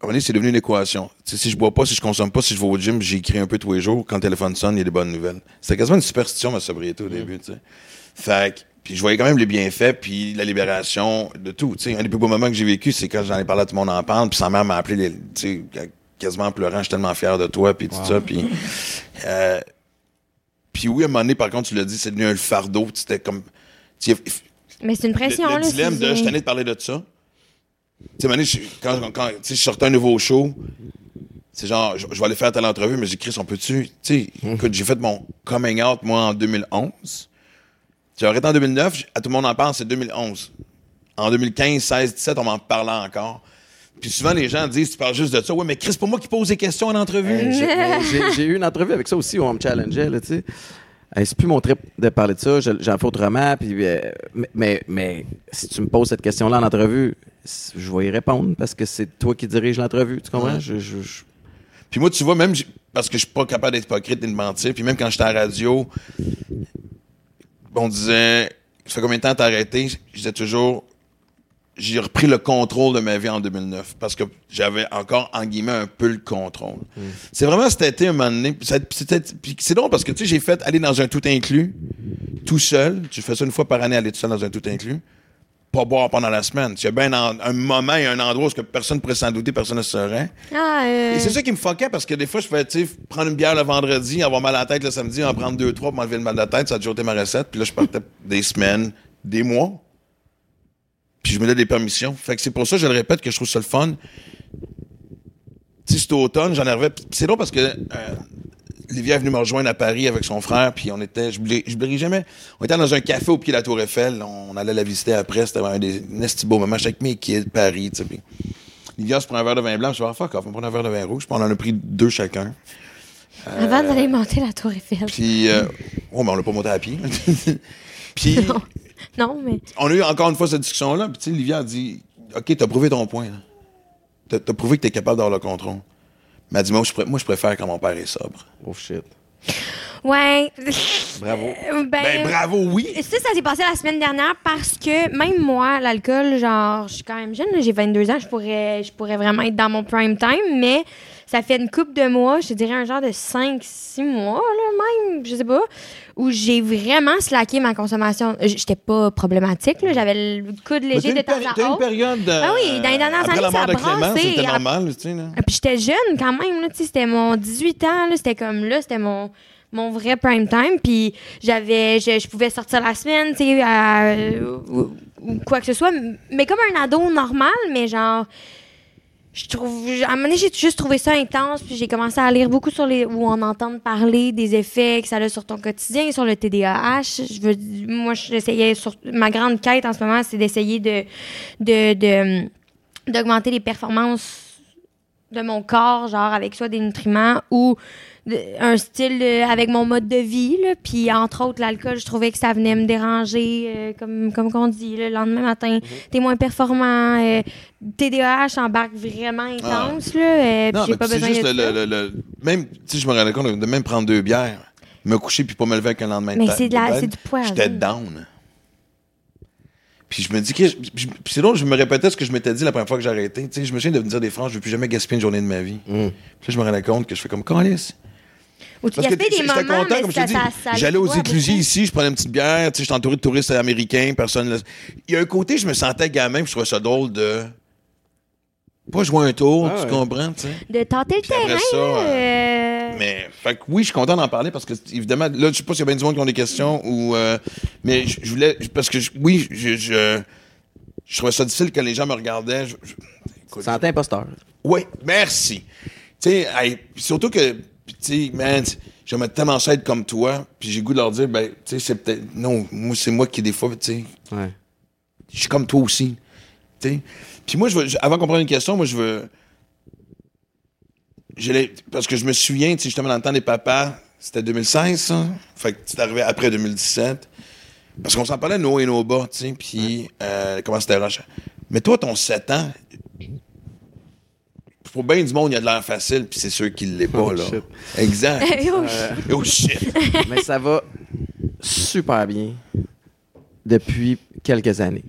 à un moment donné, c'est devenu une équation. Tu sais, si je bois pas, si je consomme pas, si je vais au gym, j'écris un peu tous les jours. Quand le téléphone sonne, il y a des bonnes nouvelles. C'était quasiment une superstition, ma sobriété au début, tu sais. Fait que, puis je voyais quand même les bienfaits, puis la libération de tout. Tu sais, un des plus beaux moments que j'ai vécu, c'est quand j'en ai parlé à tout le monde en parle, puis sa mère m'a appelé, tu sais, quasiment en pleurant, je suis tellement fier de toi, puis tout ça, puis... euh, puis oui, à un moment donné, par contre, tu l'as dit, c'est devenu un fardeau. C'était comme... tu sais, Mais c'est une pression, le, le là. dilemme de je tenais de parler de ça. Tu sais, à un moment donné, je- quand, quand tu sais, je sortais un nouveau show, c'est genre, je, je vais aller faire telle entrevue, mais j'ai Chris, on peut-tu. Tu sais, écoute, j'ai fait mon coming out, moi, en 2011. J'ai arrêté en 2009, j- à tout le monde en parle, c'est 2011. En 2015, 16, 17, on m'en parlait encore. Puis souvent, les gens disent, tu parles juste de ça. Ouais, mais Chris, pour moi qui pose des questions en entrevue. Euh, J'ai- eu une entrevue avec ça aussi où on me challengeait, là, tu sais. Hey, c'est plus mon trip de parler de ça, je- j'en fais autrement. Puis, euh, mais, mais, mais si tu me poses cette question-là en entrevue, je vais y répondre parce que c'est toi qui dirige l'entrevue, tu comprends? Ouais. Je- je- je- Puis moi, tu vois, même parce que je suis pas capable d'être hypocrite et de mentir, puis même quand j'étais à la radio, on disait, ça fait combien de temps t'as arrêté? Je disais toujours, j'ai repris le contrôle de ma vie en 2009 parce que j'avais encore, en guillemets, un peu le contrôle. C'est vraiment cet été, un moment donné, c'est drôle parce que, tu sais, j'ai fait aller dans un tout inclus, tout seul. Tu fais ça une fois par année, aller tout seul dans un tout inclus. Pas boire pendant la semaine. Il y a bien un, un moment et un endroit où personne pourrait s'en douter, personne ne saurait. Ah, euh, Et c'est ça qui me fuckait parce que des fois, je pouvais tu prendre une bière le vendredi, avoir mal à la tête le samedi, en prendre deux, trois pour m'enlever le mal de la tête. Ça a toujours été ma recette. Puis là, je partais des semaines, des mois. Puis je me donnais des permissions. Fait que c'est pour ça, je le répète, que je trouve ça le fun. Tu sais, automne, j'en arrivais. C'est drôle parce que euh, Livia est venue me rejoindre à Paris avec son frère, puis on était, je ne j'oublierai jamais, on était dans un café au pied de la Tour Eiffel, on allait la visiter après, c'était un des beaux moments, j'étais avec mes kids, Paris, tu sais, puis Livia se prend un verre de vin blanc, je vais fuck off, on prend un verre de vin rouge, puis on en a pris deux chacun. Avant d'aller monter la tour Eiffel. Puis, euh, oh, mais on l'a pas monté à pied. puis, Non. Non, mais. on a eu encore une fois cette discussion-là, puis tu sais, Livia a dit, OK, t'as prouvé ton point, là. T'as prouvé que t'es capable d'avoir le contrôle. Elle dit, moi, je, moi, je préfère quand mon père est sobre. Oh shit. Ouais. Bravo. ben, Ben, bravo, oui! Ça, ça s'est passé la semaine dernière parce que même moi, l'alcool, genre, je suis quand même jeune, j'ai 22 ans, je pourrais, je pourrais vraiment être dans mon prime time, mais ça fait une coupe de mois, je dirais un genre de 5-6 mois, là, même, je sais pas, où j'ai vraiment slacké ma consommation. Euh, J'étais pas problématique, là. J'avais le coude léger de temps en t'as une période. euh, Ah oui, dans les dernières années, ça a brassé. c'était normal, tu sais. Ah, Puis j'étais jeune quand même, là, tu sais, c'était mon 18 ans, là, c'était comme là, c'était mon, mon vrai prime time, puis j'avais, je, je pouvais sortir la semaine, tu sais, ou, ou quoi que ce soit, mais comme un ado normal, mais genre, je trouve, à un moment donné, j'ai juste trouvé ça intense, puis j'ai commencé à lire beaucoup sur les, ou en entendre parler des effets que ça a sur ton quotidien, sur le TDAH. Je veux, moi, j'essayais, ma grande quête en ce moment, c'est d'essayer de, de, de, d'augmenter les performances de mon corps, genre avec soit des nutriments ou un style de- avec mon mode de vie. Là. Puis entre autres, l'alcool, je trouvais que ça venait me déranger, euh, comme, comme qu'on dit, le lendemain matin. T'es moins performant. Euh, TDAH embarque vraiment intense. Là, euh, puis Non, j'ai mais pas c'est besoin juste de le, le, le- le- Même, tu sais, je me rendais compte de même prendre deux bières, me coucher puis pas me lever avec un lendemain de Mais c'est de la- c'est du poison. J'étais down. Puis je me dis que. Puis c'est drôle, je me répétais ce que je m'étais dit la première fois que j'ai arrêté. Tu sais, je me souviens de me dire des phrases, je veux plus jamais gaspiller une journée de ma vie. Puis là, je me rendais compte que je fais comme Calice. Ou tu Parce que des j'étais moments, content, mais comme je ça, te dis. ça, ça J'allais aux éclusiers beaucoup. ici, je prenais une petite bière, tu sais, j'étais entouré de touristes américains, personne. là- Il y a un côté, je me sentais gamin, puis je trouvais ça drôle de. Pas jouer un tour, Ah tu ouais. comprends, tu sais? De tenter le après terrain. ça, là, euh, euh, Mais, fait que oui, je suis content d'en parler parce que, évidemment, là, je sais pas s'il y a bien du monde qui ont des questions ou. euh, mais je je voulais. Parce que, je- oui, je, je, je trouvais ça difficile quand les gens me regardaient. Je- je- écoute, Santé imposteur. oui, merci. Tu sais, hey, surtout que, puis tu sais, man, j'aimerais tellement ça être comme toi, puis j'ai goût de leur dire, ben, tu sais, c'est peut-être. Non, moi, c'est moi qui, des fois, tu sais, Ouais. je suis comme toi aussi. Tu sais. Puis moi, je veux, avant qu'on prenne une question, moi, je veux. parce que je me souviens, tu sais, justement, dans le temps des papas, c'était 2016, ça. Fait que c'est arrivé après 2017. Parce qu'on s'en parlait nos hauts et nos bas, tu sais, puis euh, comment c'était rush. Mais toi, ton 7 ans, pour bien du monde, il y a de l'air facile, puis c'est sûr qu'il l'est pas, Oh, là. shit. Exact. oh, oh shit. Mais ça va super bien depuis quelques années.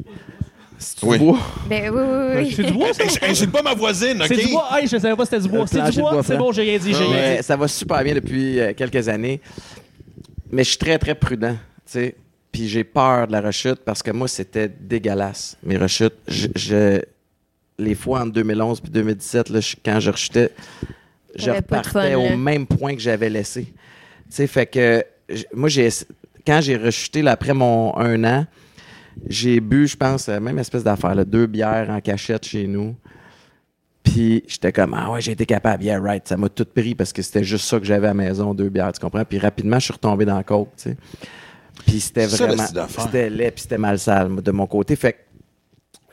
C'est Oui. du bois. Ben oui, oui, oui. C'est du bois, ça? Hey, Insulte pas ma voisine, OK? C'est du bois. Hey, je savais pas c'était du bois. C'est du bois? bois C'est bon, j'ai rien dit. J'ai rien dit. ça va super bien depuis euh, quelques années. Mais je suis très, très prudent, tu sais. Puis j'ai peur de la rechute parce que moi, c'était dégueulasse, mes rechutes. Je, je- les fois entre 2011 et 2017, là, je- quand je rechutais, je repartais fun, au là. même point que j'avais laissé. Tu sais, fait que moi, j'ai quand j'ai rechuté là, après mon un an, j'ai bu, je pense, la même espèce d'affaire, deux bières en cachette chez nous. Puis j'étais comme, ah ouais, j'ai été capable, yeah, right. Ça m'a tout pris parce que c'était juste ça que j'avais à la maison, deux bières, tu comprends? Puis rapidement, je suis retombé dans le coke, tu sais. Puis c'était vraiment. C'était laid, puis c'était mal sale de mon côté. Fait que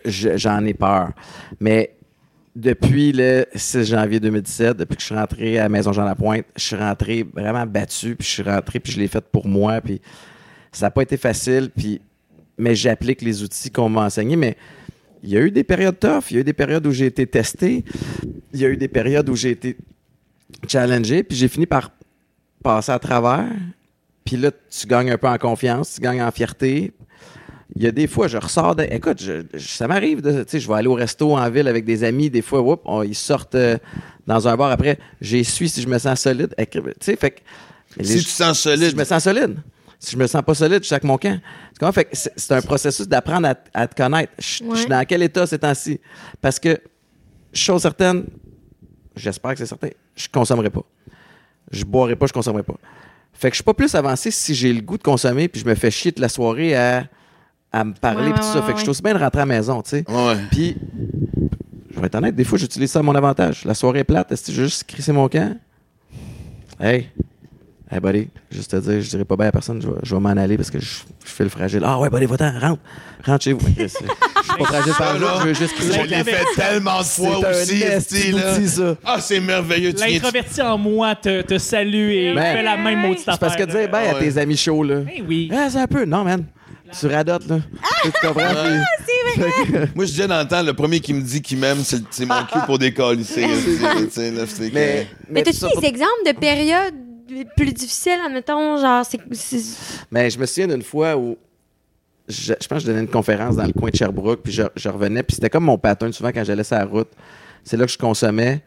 j'en ai peur. Mais depuis le 6 janvier 2017, depuis que je suis rentré à Maison Jean-Lapointe, je suis rentré vraiment battu, puis je suis rentré, puis je l'ai fait pour moi, puis ça n'a pas été facile, puis mais j'applique les outils qu'on m'a enseignés, mais il y a eu des périodes tough, il y a eu des périodes où j'ai été testé, il y a eu des périodes où j'ai été challengé, puis j'ai fini par passer à travers, puis là, tu gagnes un peu en confiance, tu gagnes en fierté, il y a des fois, je ressors de. Écoute, je- je- ça m'arrive de. Tu sais, je vais aller au resto en ville avec des amis. Des fois, whoop, on- ils sortent euh, dans un bar après. J'essuie si je me sens solide. Tu sais, fait que. Si les- tu te sens si solide, je me sens solide. Si je me sens pas solide, je sac mon camp. Fait que c'est un processus d'apprendre à, à te connaître. Je, je suis dans quel état ces temps-ci? Parce que, chose certaine, j'espère que c'est certain, je consommerai pas. Je boirai pas, je consommerai pas. Fait que je suis pas plus avancé si j'ai le goût de consommer puis je me fais chier toute la soirée à, à me parler Ouais, puis tout ouais, ça. ouais, fait que je suis aussi bien de rentrer à la maison, tu sais. Puis, je vais être honnête, des fois, j'utilise ça à mon avantage. La soirée est plate, est-ce que je veux juste crisser mon camp? Hey, hey, buddy, juste te dire, je dirais pas bien à personne, je vais, je vais m'en aller parce que je, je fais le fragile. Ah ouais, buddy, va-t'en, rentre, rentre chez vous. Je suis pas fragile par Ça, là, je veux juste crisser je l'ai fait tellement de fois C'est aussi, d'outil, ça. Ah, c'est merveilleux. L'introverti en moi te, te salue et Ben, fait la même maudite C'est affaire. parce que dire ben à Ouais. tes amis chauds, là. Ben oui. Ah, c'est un peu. Non, man. Tu radotes, là. Tu comprends? puis- Moi, je disais dans le temps, le premier qui me dit qu'il m'aime, c'est c'est mon cul pour décoller. C'est, c'est- c'est- là, c'est que- Mais, Mais tout t'as-tu des pour- exemples de périodes plus difficiles, admettons, genre, c'est... c'est- Mais je me souviens d'une fois où je, je pense que je donnais une conférence dans le coin de Sherbrooke, puis je, je revenais, puis c'était comme mon pattern souvent quand j'allais sur la route. C'est là que je consommais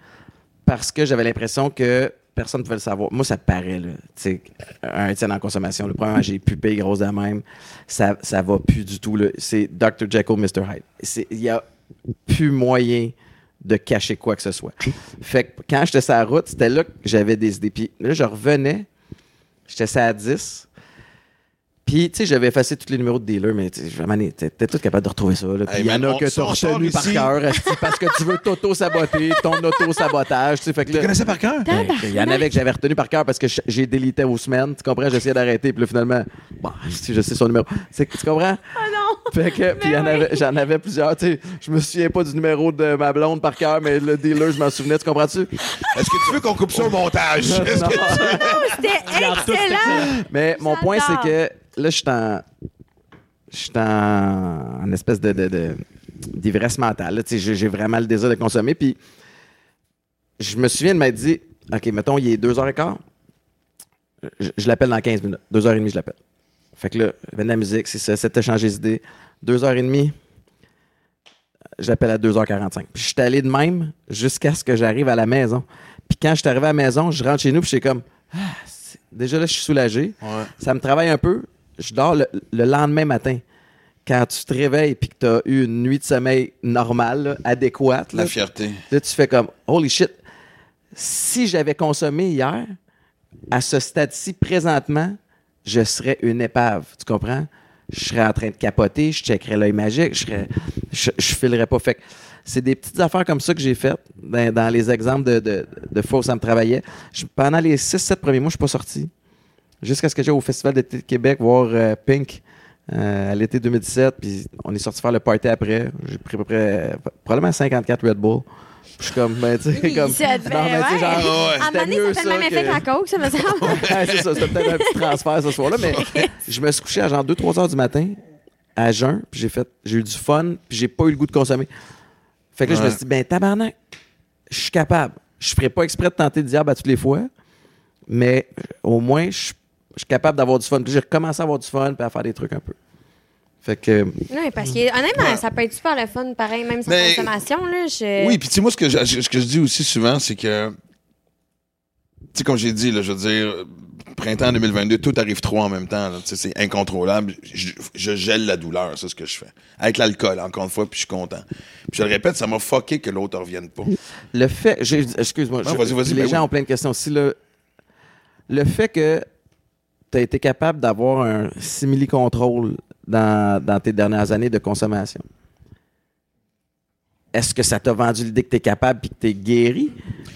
parce que j'avais l'impression que personne ne pouvait le savoir. Moi, ça paraît, là. Tu sais, un Étienne en consommation. Le premier, j'ai pupé grosse de même. Ça, ça va plus du tout. C'est Dr. Jekyll, Mr. Hyde. Il y a plus moyen de cacher quoi que ce soit. Fait que quand j'étais sur la route, c'était là que j'avais des idées. Puis là, je revenais, j'étais à 10. Puis, tu sais, j'avais effacé tous les numéros de dealer, mais tu sais, vraiment, t'es t'es tout capable de retrouver ça. là. Puis Hey, il y en a que t'as retenu par cœur, parce que tu veux t'auto-saboter, ton auto-sabotage, tu sais. Fait que Tu là, connaissais par cœur? ben, il y en avait que j'avais retenu par cœur parce que j'ai délité aux semaines. Tu comprends? J'essayais d'arrêter. Puis là, finalement, bon, si je sais son numéro. Tu comprends? Oh non! Fait que, puis il y en avait- j'en avais plusieurs. Tu sais, je me souviens pas du numéro de ma blonde par cœur, mais le dealer, je m'en souvenais. Tu comprends-tu? Est-ce que tu veux qu'on coupe ça au montage? Non. que- C'était excellent! Mais mon point, c'est que là, je suis en. Je suis en, en espèce de, de, de- d'ivresse mentale. J'ai vraiment le désir de consommer. Puis je me souviens de m'être dit OK, mettons, il est 2h15. Je, je l'appelle dans 15 minutes. 2h30, je l'appelle. Fait que là, de la musique, c'est ça, c'était changer d'idée. 2h30, j'appelle à 2h45. Puis je suis allé de même jusqu'à ce que j'arrive à la maison. Puis quand je suis arrivé à la maison, je rentre chez nous, puis j'étais comme Ah, c'est- déjà là, je suis soulagé. Ouais. Ça me travaille un peu. Je dors le, le lendemain matin. Quand tu te réveilles puis que tu as eu une nuit de sommeil normale, là, adéquate, là, La fierté. là, tu fais comme Holy shit. Si j'avais consommé hier, à ce stade-ci, présentement, je serais une épave. Tu comprends? Je serais en train de capoter, je checkerais l'œil magique, je serais. Je, je filerais pas. Fait que c'est des petites affaires comme ça que j'ai faites dans, dans les exemples de, de, de fois où ça me travaillait. Je- pendant les 6-7 premiers mois, je suis pas sorti. Jusqu'à ce que j'aille au Festival d'été de Québec voir euh, Pink euh, à l'été 2017. Puis on est sorti faire le party après. J'ai pris à peu près euh, probablement 54 Red Bull. Puis Je suis comme, ben, tu sais, Oui, comme. ça non, mais tu sais, ouais. genre, ouais. À un donné, mieux ça fait le même effet que la coke, ça me semble. Ouais, c'est ça, c'était peut-être un petit transfert ce soir-là, mais je me suis couché à genre 2-3 heures du matin, à jeun, puis j'ai fait, j'ai eu du fun, puis j'ai pas eu le goût de consommer. Fait que là, je me Ouais. suis dit, ben tabarnak, je suis capable. Je ferai pas exprès de tenter le diable à toutes les fois, mais euh, au moins, je suis je suis capable d'avoir du fun. Puis j'ai recommencé à avoir du fun, puis à faire des trucs un peu. Fait que, Oui, parce que honnêtement, ça peut être super le fun, pareil, même sans Mais- consommation. Là, je... Oui, puis tu sais, moi, ce que, je, ce que je dis aussi souvent, c'est que, tu sais, comme j'ai dit, là, je veux dire, printemps 2022, tout arrive trop en même temps. là. Tu sais, c'est incontrôlable. Je, je gèle la douleur, c'est ce que je fais. Avec l'alcool, encore une fois, puis je suis content. Puis je le répète, ça m'a fucké que l'autre revienne pas. Le fait, excuse-moi, les ben gens oui. ont plein de questions. Si le, le fait que tu as été capable d'avoir un simili-contrôle dans, dans tes dernières années de consommation, est-ce que ça t'a vendu l'idée que tu es capable et que tu es guéri?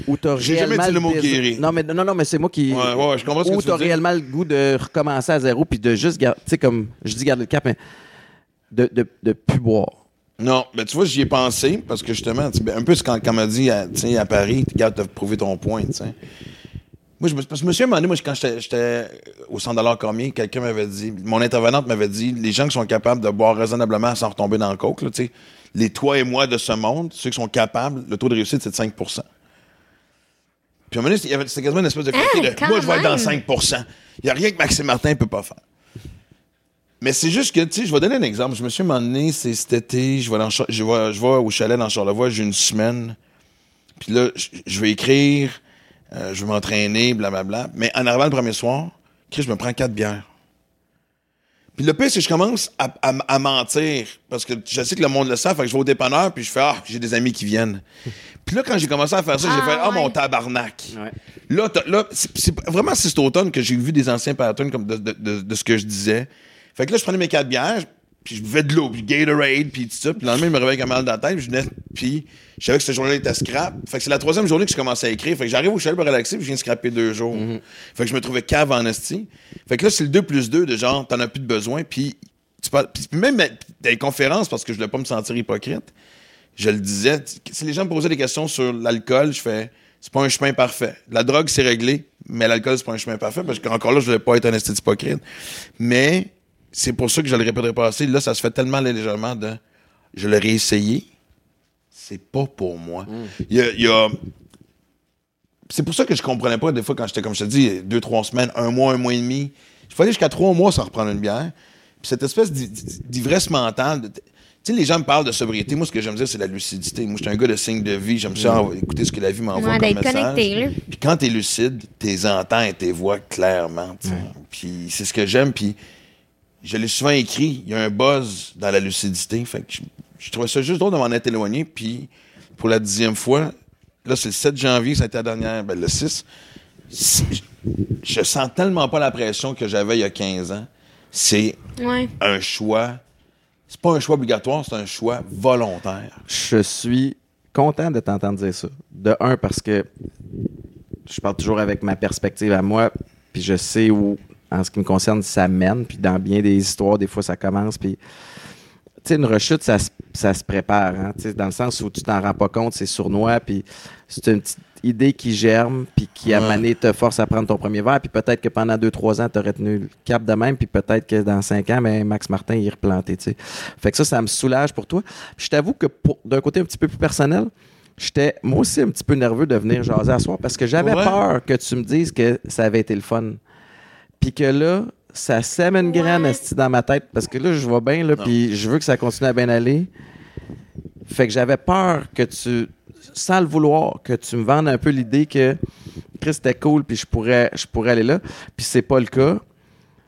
Ou t'as J'ai jamais dit le mot désir- guéri. Non, mais, non, non, mais c'est moi qui. Ouais, ouais, je comprends ce que Ou tu veux t'as dire. réellement le goût de recommencer à zéro puis de juste garder. Tu sais, comme je dis garder le cap, mais de, de, de plus boire. Non, mais tu vois, j'y ai pensé parce que justement, tu ben, un peu ce qu'on m'a dit à, tu Paris, regarde, t'as prouvé ton point, tu sais. Moi, je me, parce que suis demandé, moi, quand j'étais- au 100 Cormier, quelqu'un m'avait dit, mon intervenante m'avait dit, les gens qui sont capables de boire raisonnablement sans retomber dans le coke, là, tu sais, les toi et moi de ce monde, ceux qui sont capables, le taux de réussite, c'est de 5 Puis à un moment donné, c'était quasiment une espèce de côté de, moi, je vais être dans même. 5 Il n'y a rien que Maxime Martin ne peut pas faire. Mais c'est juste que, tu sais, je vais donner un exemple. Je me suis demandé, c'est cet été, je vais, dans, je, vais, je vais au chalet dans Charlevoix, j'ai une semaine. Puis là, je, je vais écrire, euh, je vais m'entraîner, blablabla. Mais en arrivant le premier soir, Chris, je me prends quatre bières. Puis le pire, c'est que je commence à, à- à mentir. Parce que je sais que le monde le sait. Fait que je vais au dépanneur, puis je fais Ah, j'ai des amis qui viennent. Puis là, quand j'ai commencé à faire ça, j'ai Ah, fait Ah, mon tabarnak. Ouais. Là, là c'est, vraiment, c'est cet automne que j'ai vu des anciens patterns comme de, de- de- de ce que je disais. Fait que là, je prenais mes quatre bières, puis je buvais de l'eau, puis Gatorade, puis tout ça. Puis le lendemain, je me réveillais avec un mal dans la tête, puis je venais, puis je savais que cette journée-là était scrap. Fait que c'est la troisième journée que je commençais à écrire. Fait que j'arrive au chalet pour relaxer, puis je viens de scraper deux jours. Fait que je me trouvais cave en esti. Fait que là, c'est le 2 plus 2 de genre, t'en as plus de besoin, puis tu parles- puis même dans les conférences, parce que je voulais pas me sentir hypocrite, je le disais, si les gens me posaient des questions sur l'alcool, je fais c'est pas un chemin parfait. La drogue, c'est réglé, mais l'alcool, c'est pas un chemin parfait parce qu'encore là, je voulais pas être un esthétique hypocrite. Mais c'est pour ça que je le répéterai pas assez. Là, ça se fait tellement légèrement de je l'aurais essayé, c'est pas pour moi. Il y a. il y a- c'est pour ça que je comprenais pas des fois quand j'étais, comme je te dis, deux, trois semaines, un mois, un mois et demi. Il fallait jusqu'à trois mois sans reprendre une bière. Puis cette espèce d'i- d'i- d'ivresse mentale, de- Tu sais, les gens me parlent de sobriété. Moi, ce que j'aime dire, c'est la lucidité. Moi, je suis un gars de signe de vie. J'aime ça en- écouter ce que la vie m'envoie Ouais, comme d'être message. connecté, là. Puis quand t'es lucide, t'es entends et t'es vois clairement. sais. Puis c'est ce que j'aime. Puis je l'ai souvent écrit. Il y a un buzz dans la lucidité. Fait que je, je trouvais ça juste drôle de m'en être éloigné. Puis pour la dixième fois, là, c'est le 7 janvier, ça a été la dernière, ben, le 6. C'est- Je sens tellement pas la pression que j'avais il y a 15 ans. C'est Ouais. un choix. C'est pas un choix obligatoire, c'est un choix volontaire. Je suis content de t'entendre dire ça. De un, parce que je parle toujours avec ma perspective à moi, puis je sais où, en ce qui me concerne, ça mène, puis dans bien des histoires, des fois, ça commence, puis... Tu sais, une rechute, ça, se- ça se prépare, hein, tu sais, dans le sens où tu t'en rends pas compte, c'est sournois, puis c'est une petite idée qui germe, puis qui, à Ouais. mané, te force à prendre ton premier verre, puis peut-être que pendant deux, trois ans, tu aurais tenu le cap de même, puis peut-être que dans cinq ans, ben, Max Martin, il est replanté, tu sais. Fait que ça, ça me soulage pour toi. Puis je t'avoue que d'un côté un petit peu plus personnel, j'étais moi aussi un petit peu nerveux de venir jaser à soir parce que j'avais peur que tu me dises que ça avait été le fun. Puis que là, ça sème une graine Ouais. esti, dans ma tête parce que là, je vois bien, là, puis je veux que ça continue à bien aller. Fait que j'avais peur que tu, sans le vouloir, que tu me vendes un peu l'idée que Chris c'était cool, puis je pourrais, je pourrais aller là. Puis c'est pas le cas.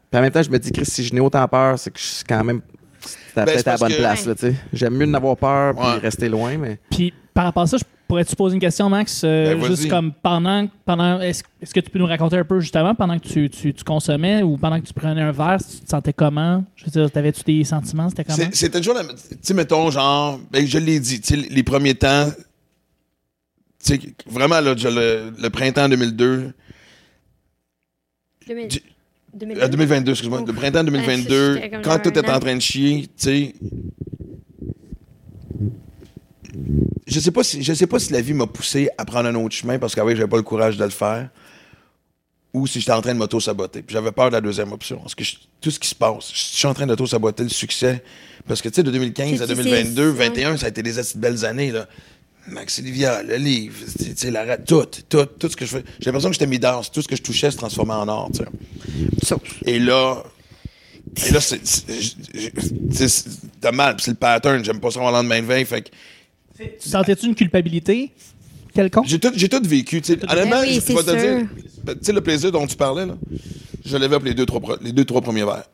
Puis en même temps, je me dis, Chris, si je n'ai autant peur, c'est que je suis quand même. C'était Ben, peut-être à la bonne que- place, là, tu sais. J'aime mieux n'avoir peur puis Ouais. rester loin, mais. Puis par rapport à ça, je pourrais-te poser une question, Max? euh, Ben, vas-y. juste comme pendant. pendant est-ce, est-ce que tu peux nous raconter un peu justement pendant que tu, tu, tu consommais ou pendant que tu prenais un verre, tu te sentais comment? Je veux dire, t'avais-tu des sentiments? C'était comment? C'est- C'était toujours la. Tu sais, mettons, genre, ben, je l'ai dit, tu sais, les premiers temps, tu sais, vraiment, là, le, le printemps 2002, 2000 Du- 2002. euh, 2022, excuse-moi, le printemps 2022, j'étais comme quand tout est en train de chier, tu sais. Je sais pas si je sais pas si la vie m'a poussé à prendre un autre chemin parce qu'avant j'avais pas le courage de le faire ou si j'étais en train de m'auto-saboter. J'avais peur de la deuxième option. Parce que je- tout ce qui se passe, je suis en train d'auto-saboter le succès. Parce que, tu sais, de 2015 à C'est- c'est- 2022, c'est- 21, ça a été des assez belles années, là. Max Olivia, le livre, sais, la tout, tout, tout ce que je fais. J'ai l'impression que j'étais mis d'or. Tout ce que je touchais se transformait en or, tu sais. Et là, et là, c'est, c'est, c'est- c'est- c'est- t'as mal, puis c'est le pattern. J'aime pas ça au lendemain de veille. Fait que Tu sentais-tu une culpabilité quelconque? j'ai tout, j'ai tout vécu. tu sais. Honnêtement, Ben oui, je c'est te dire, ben, tu sais, le plaisir dont tu parlais, là, je l'avais pour les deux, trois, les deux, trois premiers verres.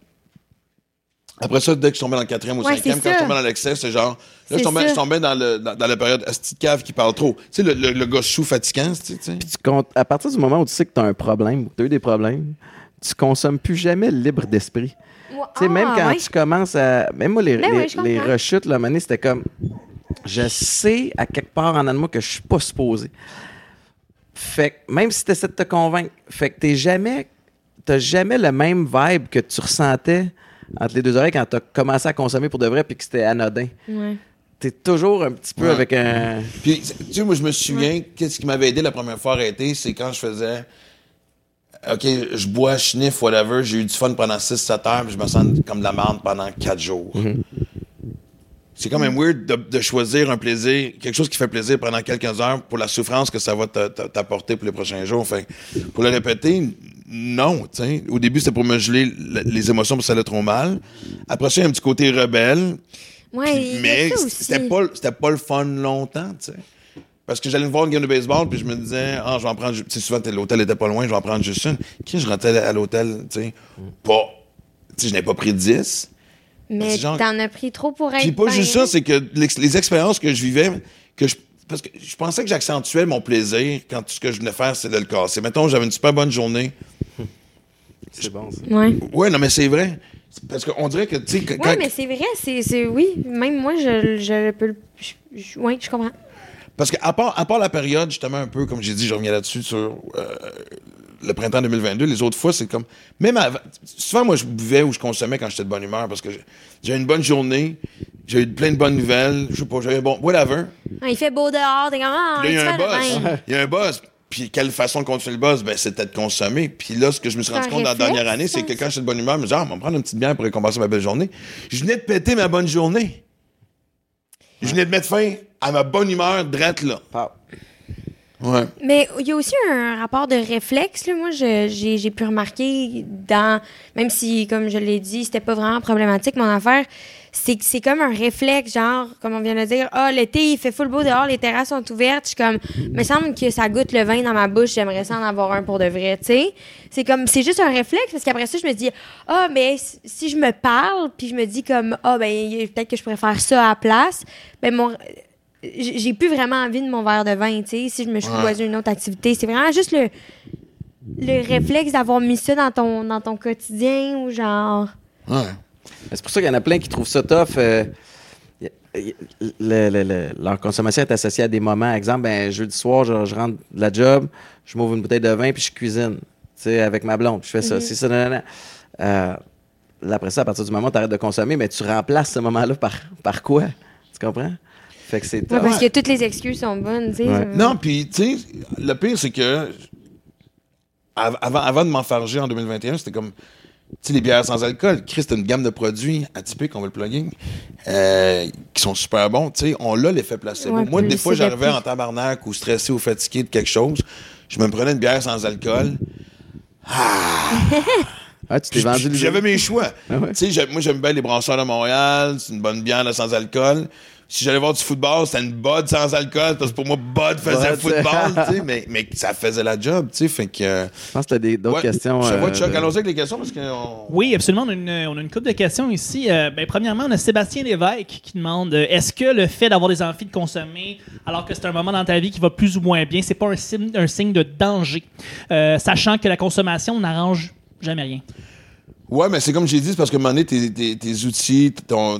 Après ça, dès que je tombais dans le quatrième ou Ouais, cinquième, quand je ça. tombais dans l'excès, c'est genre. Là, je tombais, je tombais dans, le, dans, dans la période cave qui parle trop. Tu sais, le, le, le gars chou fatigant, tu sais, tu sais. tu comptes, à partir du moment où tu sais que tu as un problème, tu as eu des problèmes, tu consommes plus jamais libre d'esprit. Ouais, Tu sais, même ah, quand ouais. tu commences à. Même moi, les, Ben les, ouais, je les rechutes, là, donné, c'était comme. Je sais à quelque part en moi que je suis pas supposé. Fait que même si tu essaies de te convaincre, fait que t'es jamais. T'as jamais le même vibe que tu ressentais entre les deux oreilles quand tu as commencé à consommer pour de vrai puis que c'était anodin. Ouais. T'es toujours un petit peu Ouais. avec un. Puis, tu sais, moi, je me souviens, qu'est-ce qui m'avait aidé la première fois à arrêter, c'est quand je faisais. OK, je bois, je sniffe, whatever. J'ai eu du fun pendant 6-7 heures, puis je me sens comme de la merde pendant 4 jours. C'est quand même weird de, de choisir un plaisir, quelque chose qui fait plaisir pendant quelques heures pour la souffrance que ça va te- te- t'apporter pour les prochains jours. Fait que pour le répéter, non. tu sais. Au début, c'était pour me geler le- les émotions parce que ça allait trop mal. Après ça, il y a un petit côté rebelle. Ouais, Puis- mais c'était pas, c'était pas le fun longtemps, tu sais. Parce que j'allais me voir une game de baseball, puis je me disais, ah, je vais en prendre. Tu sais, souvent, l'hôtel était pas loin, je vais en prendre juste une. Qui je rentrais à l'hôtel, tu sais, pas. Tu sais, je n'ai pas pris 10. Mais genre- t'en as pris trop pour être. Puis pas juste ça, c'est que les expériences que je vivais, que je. Parce que je pensais que j'accentuais mon plaisir quand tout ce que je venais faire, c'était de le casser. Mettons, j'avais une super bonne journée. C'est bon, ça. Ouais. Ouais, non, mais c'est vrai. C'est Parce qu'on dirait que, tu sais, que- Ouais, quand- mais c'est vrai, c'est, c'est- oui. Même moi, je, je peux le. je- je- ouais, je comprends. Parce qu'à part, à part la période, justement, un peu, comme j'ai dit, je reviens là-dessus, sur euh, le printemps 2022, les autres fois, c'est comme. Même avant. Souvent, moi, je buvais ou je consommais quand j'étais de bonne humeur parce que j'ai- eu une bonne journée, j'ai eu plein de bonnes nouvelles, je sais pas, j'avais bon. Whatever. Ah, il fait beau dehors, t'es comme. Ah, il y a un même. Il y a un buzz. Puis quelle façon de continuer le buzz? Ben, c'était de consommer. Puis là, ce que je me suis rendu compte dans la dernière année, c'est que quand j'étais de bonne humeur, je me disais, ah, on va me prendre une petite bière pour récompenser ma belle journée. Je venais de péter ma bonne journée. Je venais de mettre fin à ma bonne humeur drette là. Mais il y a aussi un rapport de réflexe. Là. Moi, j'ai pu remarquer dans. Même si, comme je l'ai dit, c'était pas vraiment problématique, mon affaire, c'est c'est comme un réflexe, genre, comme on vient de dire, ah, l'été, il fait full beau dehors, les terrasses sont ouvertes. Je suis comme, me semble que ça goûte le vin dans ma bouche, j'aimerais ça en avoir un pour de vrai, tu sais. C'est comme, c'est juste un réflexe, parce qu'après ça, je me dis, ah, mais si- je me parle, puis je me dis comme, ah, ben, peut-être que je pourrais faire ça à la place, ben, mon j'ai plus vraiment envie de mon verre de vin, tu sais, si je me suis Ouais. choisi une autre activité. C'est vraiment juste le, le réflexe d'avoir mis ça dans ton, dans ton quotidien ou genre. Ouais. C'est pour ça qu'il y en a plein qui trouvent ça tough. euh, le- le- le- leur consommation est associée à des moments. Exemple, ben, jeudi soir, je, je rentre de la job, je m'ouvre une bouteille de vin puis je cuisine tu sais, avec ma blonde. Je fais ça, c'est ça, non, non. Euh, là, après ça, à partir du moment où tu arrêtes de consommer, mais tu remplaces ce moment-là par, par quoi? Tu comprends? Fait que c'est Ouais, tough. parce que toutes les excuses sont bonnes, tu sais. Ouais. Non, puis, tu sais, le pire, c'est que av- avant, avant de m'enfarger en 2021, c'était comme, tu sais, les bières sans alcool. Chris, c'est une gamme de produits atypiques, on va le plugger, euh, qui sont super bons. Tu sais, on l'a l'effet placebo. Ouais, Moi, des fois, j'arrivais en tabarnak ou stressé ou fatigué de quelque chose. Je me prenais une bière sans alcool. Ah, tu t'es vendu J'avais mes choix. Ah ouais? Tu sais, j'ai- moi, j'aime bien les brasseurs de Montréal. C'est une bonne bière là, sans alcool. Si j'allais voir du football, c'était une Bud sans alcool. Parce que pour moi, Bud faisait Bud, football. tu sais, mais, mais ça faisait la job. tu sais, Fait que. euh, Je pense que tu as d'autres ouais, questions. Je vois, euh, Chuck, de- allons-y avec les questions parce que. on- Oui, absolument. On a une, on a une couple de questions ici. Euh, ben, premièrement, on a Sébastien Lévesque qui demande euh, est-ce que le fait d'avoir des envies de consommer alors que c'est un moment dans ta vie qui va plus ou moins bien, c'est pas un signe, un signe de danger, Euh, sachant que la consommation n'arrange jamais rien. Ouais, mais c'est comme j'ai dit, c'est parce que un moment donné, tes, outils, ton,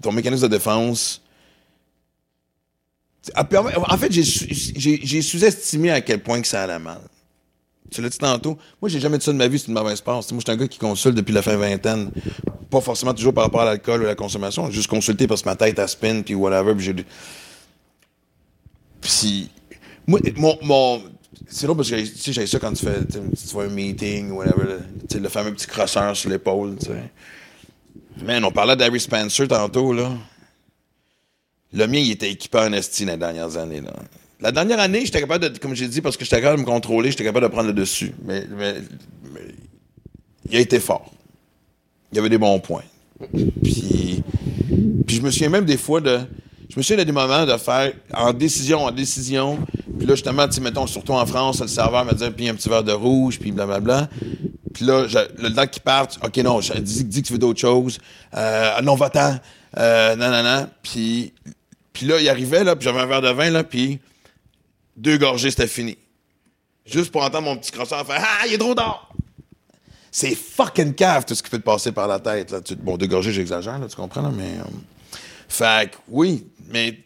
ton, mécanisme de défense. En fait, j'ai sous-estimé à quel point que ça allait mal. Tu l'as dit tantôt. Moi, j'ai jamais dit ça de ma vie, c'est une mauvaise passe. Moi, je suis un gars qui consulte depuis la fin vingtaine. Pas forcément toujours par rapport à l'alcool ou à la consommation. Juste consulter parce que ma tête, elle spin, puis whatever. Puis. Puis. Moi, mon c'est drôle parce que tu sais, j'ai ça quand tu fais, tu vois un meeting ou whatever, sais, le fameux petit crosseur sur l'épaule. Man, on parlait d'Harry Spencer tantôt, là. Le mien, il était équipé en esti dans les dernières années, là. La dernière année, j'étais capable de, comme j'ai dit, parce que j'étais capable de me contrôler, j'étais capable de prendre le dessus. Mais, mais, mais il a été fort. Il y avait des bons points. Puis, puis je me souviens même des fois de. Je me souviens de des moments de faire en décision, en décision. Puis là, justement, tu mettons, surtout en France, le serveur me disait, puis un petit verre de rouge, puis blablabla. Puis là, le temps qu'il parte, OK, non, je- dis, que tu veux d'autres choses. Euh, non, va-t'en. Euh, non, non, non. Puis, puis là, il arrivait, là, puis j'avais un verre de vin, là, puis deux gorgées, c'était fini. Juste pour entendre mon petit crosseur faire Ah, il est trop tard! C'est fucking cave tout ce qui peut te passer par la tête. Là. Bon, deux gorgées, j'exagère, tu comprends, là, mais. euh, fait que, oui, mais.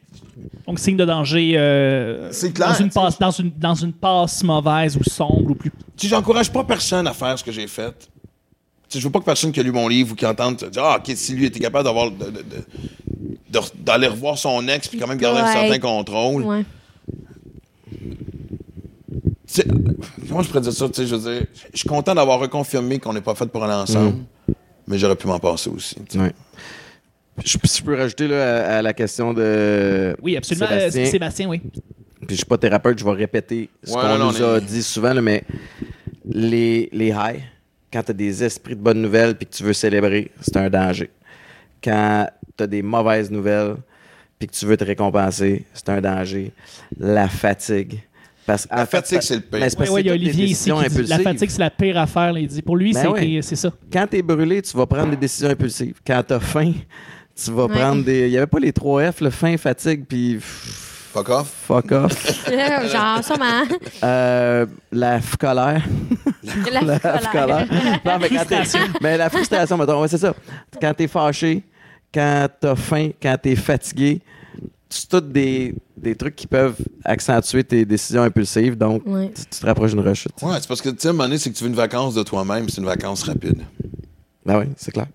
Donc, signe de danger euh, clair, dans, une passe, dans, une, dans une passe mauvaise ou sombre ou plus. Tu sais, j'encourage pas personne à faire ce que j'ai fait. Tu sais, je veux pas que personne qui a lu mon livre ou qui entende te dire Ah, ok, si lui était capable d'avoir. de- de- de- de- d'aller revoir son ex puis quand même garder un certain contrôle. Ouais. Tu sais, comment je pourrais dire ça? Tu sais, je veux dire, je suis content d'avoir reconfirmé qu'on n'est pas fait pour aller ensemble, mais j'aurais pu m'en passer aussi. Ouais. Je, je peux rajouter là, à, à la question de. Oui, absolument. Euh, Sébastien. Oui. Puis je suis pas thérapeute, je vais répéter ce Ouais, qu'on nous a dit souvent, là, mais les, les highs, quand tu as des esprits de bonnes nouvelles puis que tu veux célébrer, c'est un danger. Quand tu as des mauvaises nouvelles puis que tu veux te récompenser, c'est un danger. La fatigue. Parce, La fatigue, c'est le pire. mais il y a Olivier ici décisions qui dit la fatigue, c'est la pire affaire. là, il dit. Pour lui, Ben c'est ça. Quand tu es brûlé, tu vas prendre des décisions impulsives. Quand tu as faim, tu vas Ouais. prendre des. Il n'y avait pas les 3 F, le faim, fatigue, puis Fuck off. fuck off. Genre, sûrement. Euh, la colère. La, La colère. colère. Non, mais, quand t'es- mais la frustration, mettons, ouais, c'est ça. Quand t'es fâché, quand t'as faim, quand t'es fatigué, c'est tous des, des trucs qui peuvent accentuer tes décisions impulsives. Donc, Ouais. tu, tu te rapproches d'une rechute. Ouais, c'est parce que, tu sais, à un moment donné, c'est que tu veux une vacance de toi-même, c'est une vacance rapide. Ben oui, c'est clair.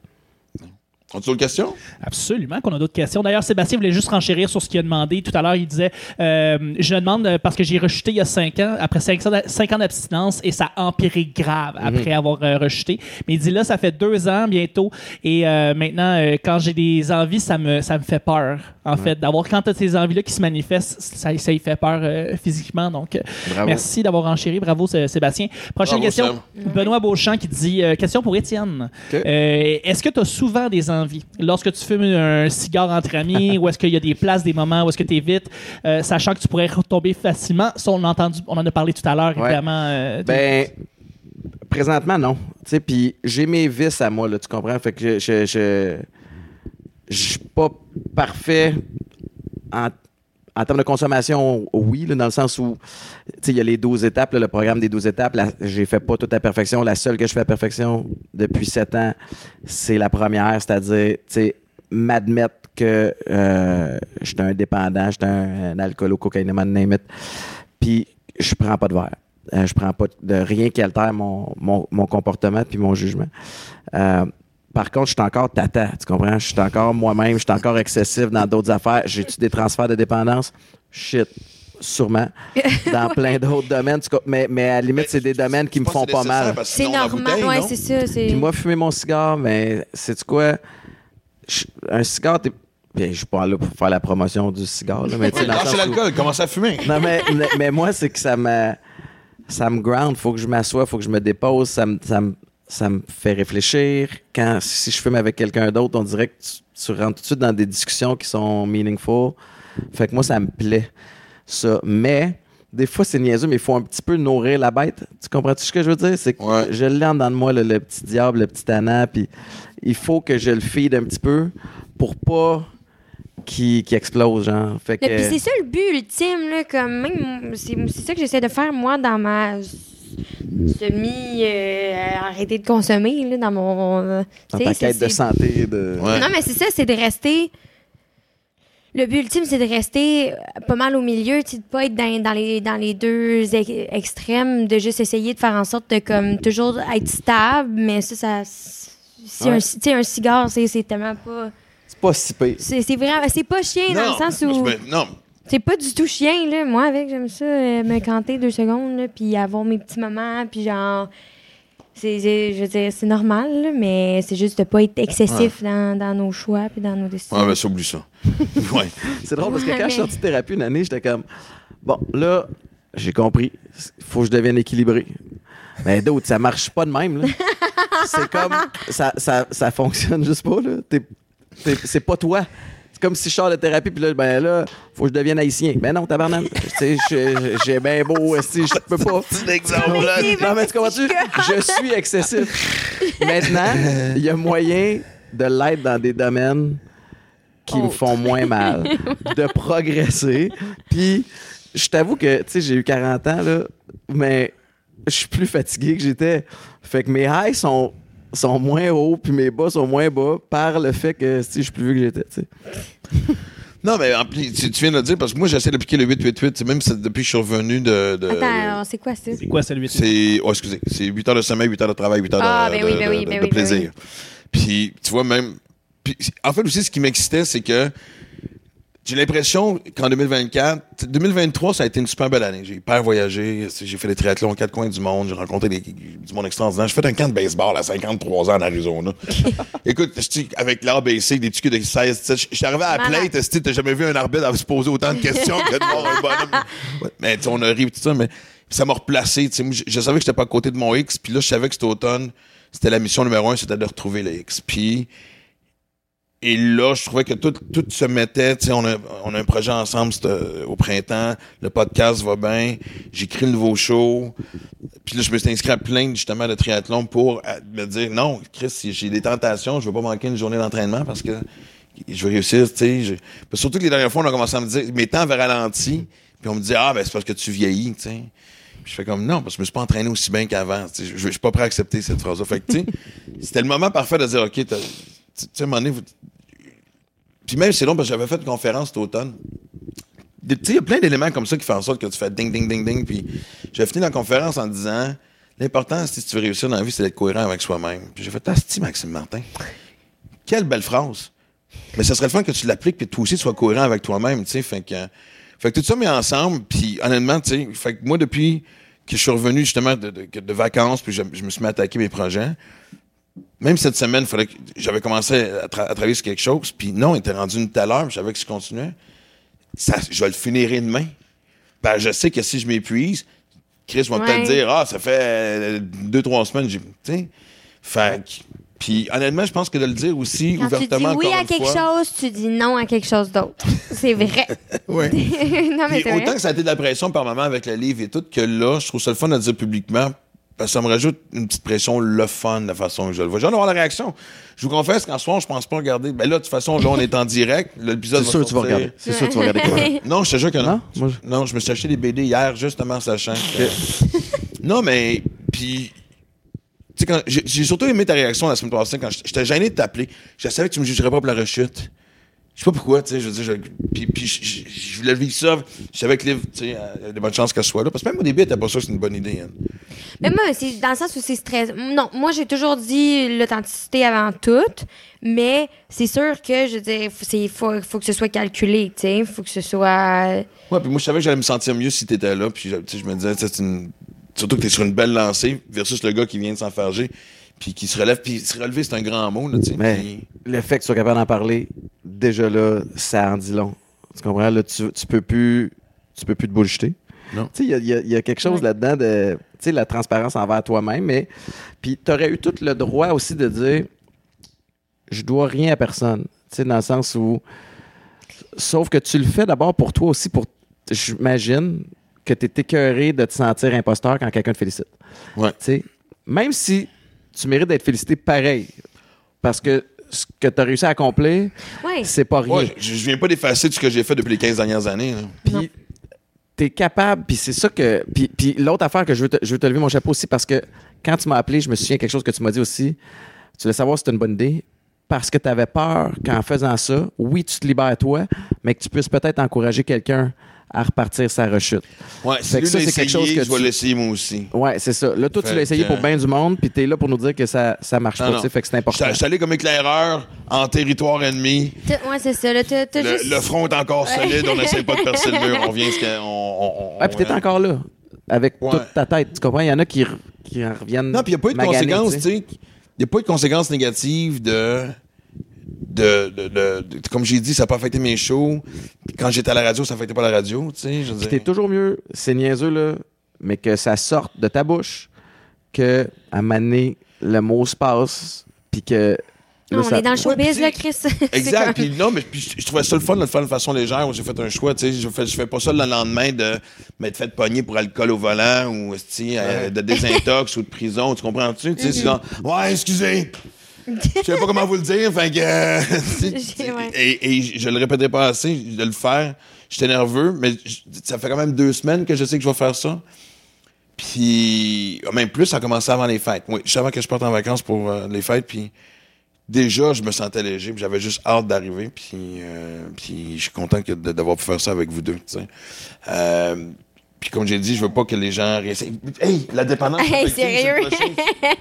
As-tu d'autres questions? Absolument qu'on a d'autres questions. D'ailleurs, Sébastien voulait juste renchérir sur ce qu'il a demandé. Tout à l'heure, il disait euh, Je le demande parce que j'ai rechuté il y a 5 ans, après 5 ans d'a- cinq ans d'abstinence, et ça a empiré grave après avoir euh, rechuté. Mais il dit là, ça fait deux ans bientôt, et euh, maintenant, euh, quand j'ai des envies, ça me, ça me fait peur. En fait, d'avoir quand tu as ces envies-là qui se manifestent, ça, ça y fait peur euh, physiquement. Donc, euh, Bravo. merci d'avoir enchéri. Bravo, Sé- Sébastien. Prochaine Bravo, question. Benoît Beauchamp qui dit euh, question pour Étienne. Euh, est-ce que tu as souvent des envies? Lorsque tu fumes un cigare entre amis ou est-ce qu'il y a des places, des moments où est-ce que tu évites, euh, sachant que tu pourrais retomber facilement? Ça, on, a entendu, on en a parlé tout à l'heure, Ouais. évidemment. euh, de- Ben, présentement, non. Tu sais, puis j'ai mes vices à moi, là, tu comprends? Fait que je, je, je, je suis pas parfait en, en termes de consommation, oui, là, dans le sens où, il y a les 12 étapes, là, le programme des 12 étapes. j'ai fait pas tout à perfection. La seule que je fais à perfection depuis 7 ans, c'est la première, c'est-à-dire, m'admettre que euh, j'étais un dépendant, j'étais un, un alcoolo, cocaïnomane, name it. Puis, je prends pas de verre. Euh, je prends pas de rien qui altère mon, mon, mon comportement puis mon jugement. Euh, par contre, je suis encore tata, tu comprends? Je suis encore moi-même, je suis encore excessif dans d'autres affaires. J'ai-tu des transferts de dépendance? Shit, sûrement. Dans plein d'autres domaines. Mais, mais à la limite, c'est des domaines qui me font pas mal. C'est normal, non? c'est ça. Puis moi, fumer mon cigare, mais c'est quoi? Un cigare, t'es. Bien, je suis pas là pour faire la promotion du cigare, là, mais Lâchez l'alcool, commencez à fumer. non, mais, mais- mais moi, c'est que ça me, ça me ground. Faut que je m'assoie, faut que je me dépose. Ça me, ça me, ça me fait réfléchir. Quand, si je fume avec quelqu'un d'autre, on dirait que tu, tu rentres tout de suite dans des discussions qui sont meaningful. Fait que moi, ça me plaît, ça. Mais, des fois, c'est niaiseux, mais il faut un petit peu nourrir la bête. Tu comprends-tu ce que je veux dire? C'est que Ouais. je l'ai en dedans de moi, le, le petit diable, le petit anna, puis il faut que je le feed un petit peu pour pas qu'il qu'il explose, genre. Fait que... Le- Puis c'est ça le but ultime, là, comme même, c'est c'est ça que j'essaie de faire, moi, dans ma semi euh, arrêter de consommer, là, dans mon... euh, dans ta quête de santé, de... Ouais. Non, mais c'est ça, c'est de rester... Le but ultime, c'est de rester pas mal au milieu, tu sais, de pas être dans, dans les, dans les deux ex- extrêmes, de juste essayer de faire en sorte de comme toujours être stable, mais ça, ça... Si Ouais. un, cigare, c'est c'est tellement pas... C'est pas si pire. C'est c'est vraiment... C'est pas chien dans le sens où... je me- non, C'est pas du tout chien, là. Moi, avec, j'aime ça, euh, me canter deux secondes, là, puis avoir mes petits moments, puis genre... C'est, c'est- je veux dire, c'est normal, là, mais c'est juste de pas être excessif dans, dans nos choix puis dans nos décisions. ouais, ben, ça, oublie ça. ouais. C'est drôle parce que Ouais, quand je suis sorti de thérapie une année, j'étais comme bon, là, j'ai compris, il faut que je devienne équilibré. Mais d'autres, ça marche pas de même. là. C'est comme ça, ça, ça fonctionne juste pas. Là. T'es- t'es- c'est pas toi. C'est comme si je sors de thérapie, puis là, ben là, faut que je devienne haïtien. Ben non, tabarnak. Tu sais, je- j'ai bien beau, esti, je peux pas. C'est l'exemple, là. Non, mais tu comprends-tu? Je suis excessif. Maintenant, il y a moyen de l'être dans des domaines qui me font moins mal, de progresser. Puis, je t'avoue que, tu sais, j'ai eu 40 ans, là, mais je suis plus fatigué que j'étais. Fait que mes highs sont, sont moins hauts, puis mes bas sont moins bas par le fait que, si je suis plus vieux que j'étais, tu sais. Non, mais en plus, tu, tu viens de le dire, parce que moi, j'essaie d'appliquer le 888, tu sais, même depuis que je suis revenu de... de- Attends, c'est quoi ça? C'est quoi ça, le 8 C'est, oh, excusez, c'est 8 heures de sommeil, 8 heures de travail, 8 heures Ah, de, ben oui, de- ben oui, de- ben de oui, ben plaisir. Puis, tu vois, même. puis, en fait, aussi, ce qui m'excitait, c'est que j'ai l'impression qu'en 2024, 2023, ça a été une super belle année. J'ai hyper voyagé, j'ai fait des triathlons aux quatre coins du monde, j'ai rencontré des, du monde extraordinaire. J'ai fait un camp de baseball à 53 ans en Arizona. Écoute, avec l'ABC, des petits culs de 16, 17, je je suis arrivé à la plate, tu t'as jamais vu un arbitre se poser autant de questions que de voir un bonhomme? Ouais, Mais on a ri tout ça, mais ça m'a replacé. moi, Je, je savais que j'étais pas à côté de mon X, puis là, je savais que cet automne, c'était la mission numéro un, c'était de retrouver le X. Puis, et là, je trouvais que tout, se mettait, on a, on a un projet ensemble euh, au printemps, le podcast va bien, j'écris le nouveau show, puis là, je me suis inscrit à plein, justement, de triathlon pour euh, me dire, non, Chris, j'ai des tentations, je veux pas manquer une journée d'entraînement parce que je veux réussir, tu Surtout que les dernières fois, on a commencé à me dire, mes temps avaient ralenti, puis on me dit, ah, ben, c'est parce que tu vieillis, tu. Puis je fais comme, non, parce que je me suis pas entraîné aussi bien qu'avant. Je, je suis pas prêt à accepter cette phrase-là. Fait que, tu sais, c'était le moment parfait de dire, OK, tu sais, à un moment donné, puis même, c'est long parce que j'avais fait une conférence cet automne. Tu sais, il y a plein d'éléments comme ça qui font en sorte que tu fais ding, ding, ding, ding. Puis j'avais fini la conférence en disant l'important, si tu veux réussir dans la vie, c'est d'être cohérent avec soi-même. Puis j'ai fait, asti, Maxime Martin. Quelle belle phrase. Mais ça serait le fun que tu l'appliques puis toi aussi tu sois cohérent avec toi-même, tu sais. Fait que, fait que tout ça mis ensemble, puis honnêtement, tu sais, fait que moi, depuis que je suis revenu justement de, de- de vacances, puis je, je me suis mis à attaquer mes projets, même cette semaine, fallait que j'avais commencé à, tra- à travailler sur quelque chose, puis non, il était rendu une telle heure, puis je savais que si je continuais, ça, je vais le finirai demain. Ben, je sais que si je m'épuise, Chris va Ouais. peut-être dire Ah, ça fait euh, deux, trois semaines, j'ai. Tu sais. Puis honnêtement, je pense que de le dire aussi Quand tu dis ouvertement. oui à quelque fois, chose, tu dis non à quelque chose d'autre. C'est vrai. Ouais. non, mais Puis c'est autant vrai. que ça a été de la pression par moment avec le livre et tout, que là, je trouve ça le fun de le dire publiquement. Parce que ça me rajoute une petite pression, le fun, de la façon que je le vois. J'ai hâte de voir la réaction. Je vous confesse qu'en soir, je pense pas regarder. Ben là, de toute façon, là, on est en direct. L'épisode C'est sûr que tu vas regarder. C'est sûr que tu vas regarder. quoi? Non, je te jure que non. Non? Moi, Non, je me suis acheté des BD hier, justement, sachant que... non, mais... Puis... Tu sais, quand... J'ai j'ai surtout aimé ta réaction la semaine passée quand j'étais gêné de t'appeler. Je savais que tu me jugerais pas pour la rechute. Je sais pas pourquoi, tu sais, je veux dire, puis, puis je, voulais vivre ça. Je savais que Liv, tu sais, euh, il y a de bonnes chances qu'elle soit là. Parce que même au début, elle était pas sûre que c'est une bonne idée. hein. Mais moi, c'est dans le sens où c'est stress. Non, moi, j'ai toujours dit l'authenticité avant tout, mais c'est sûr que, je veux dire, il faut, faut que ce soit calculé, tu sais. faut que ce soit. Ouais, puis moi, je savais que j'allais me sentir mieux si t'étais là. Puis, tu sais, je me disais, c'est une... surtout que t'es sur une belle lancée versus le gars qui vient de s'enfarger. Puis qui se relève. Puis se relever, c'est un grand mot, là, tu sais. Mais le fait que tu sois capable d'en parler, déjà là, ça en dit long. Tu comprends? Là, tu, tu peux plus. Tu peux plus te bullshiter. Non. Tu sais, il y y, a- il y a quelque chose Ouais. là-dedans de. Tu sais, la transparence envers toi-même, mais. Puis, tu aurais eu tout le droit aussi de dire je dois rien à personne. Tu sais, dans le sens où. Sauf que tu le fais d'abord pour toi aussi, pour. J'imagine que tu es écœuré de te sentir imposteur quand quelqu'un te félicite. Ouais. Tu sais, même si tu mérites d'être félicité pareil, parce que ce que tu as réussi à accomplir, Ouais. c'est pas rien. Ouais, je, je viens pas d'effacer tout ce que j'ai fait depuis les 15 dernières années. Puis t'es capable, puis c'est ça que. Puis, puis l'autre affaire que je veux, te, je veux te lever mon chapeau aussi, parce que quand tu m'as appelé, je me souviens quelque chose que tu m'as dit aussi. Tu voulais savoir si c'était une bonne idée. Parce que tu avais peur qu'en faisant ça, oui, tu te libères toi, mais que tu puisses peut-être encourager quelqu'un à repartir sa rechute. Ouais, Fait que ça, c'est quelque chose que je vais tu- l'essayer moi aussi. Ouais, c'est ça. Là, toi, tu l'as essayé que- pour bien du monde, puis t'es là pour nous dire que ça, ça marche Non, pas. non. Fait que c'est important. Je suis allé comme éclaireur en territoire ennemi. Ouais, c'est ça. Là, Le, juste... le front est encore solide, on n'essaie pas de percer le mur, on vient ce qu'on. On, on, Ah, puis t'es encore là, avec Ouais. toute ta tête. Tu comprends? Il y en a qui, qui en reviennent. Non, puis il n'y a pas eu de maganés, conséquences, tu sais. Il n'y a pas eu de conséquences négatives de. De, de, de- de- comme j'ai dit, ça n'a pas affecté mes shows. Puis quand j'étais à la radio, ça n'affectait pas la radio, tu sais. t'es toujours mieux, c'est niaiseux, là, mais que ça sorte de ta bouche, que à donné, le mot se passe, puis que. là, on ça- est dans le Ouais, showbiz, là, sais, Chris. Exact. Puis non, mais puis je, je trouvais ça le fun de le faire de façon légère. où J'ai fait un choix, tu sais. Je fais, je fais pas ça le lendemain de m'être fait pogner pour alcool au volant ou euh, de désintox ou de prison. Tu comprends-tu? Tu sais, c'est genre, ouais, excusez. Je sais pas comment vous le dire. Fait que. euh, ouais. et, et je le répéterai pas assez de le faire. J'étais nerveux, mais ça fait quand même deux semaines que je sais que je vais faire ça. Puis, même plus, ça a commencé avant les fêtes. Oui, juste avant que je parte en vacances pour euh, les fêtes. Puis, déjà, je me sentais léger. puis J'avais juste hâte d'arriver. Puis, euh, puis je suis content que d'avoir pu faire ça avec vous deux. Euh, puis, comme j'ai dit, je veux pas que les gens réessayent. Hey, la dépendance Hey, affective, c'est sérieux? le prochain-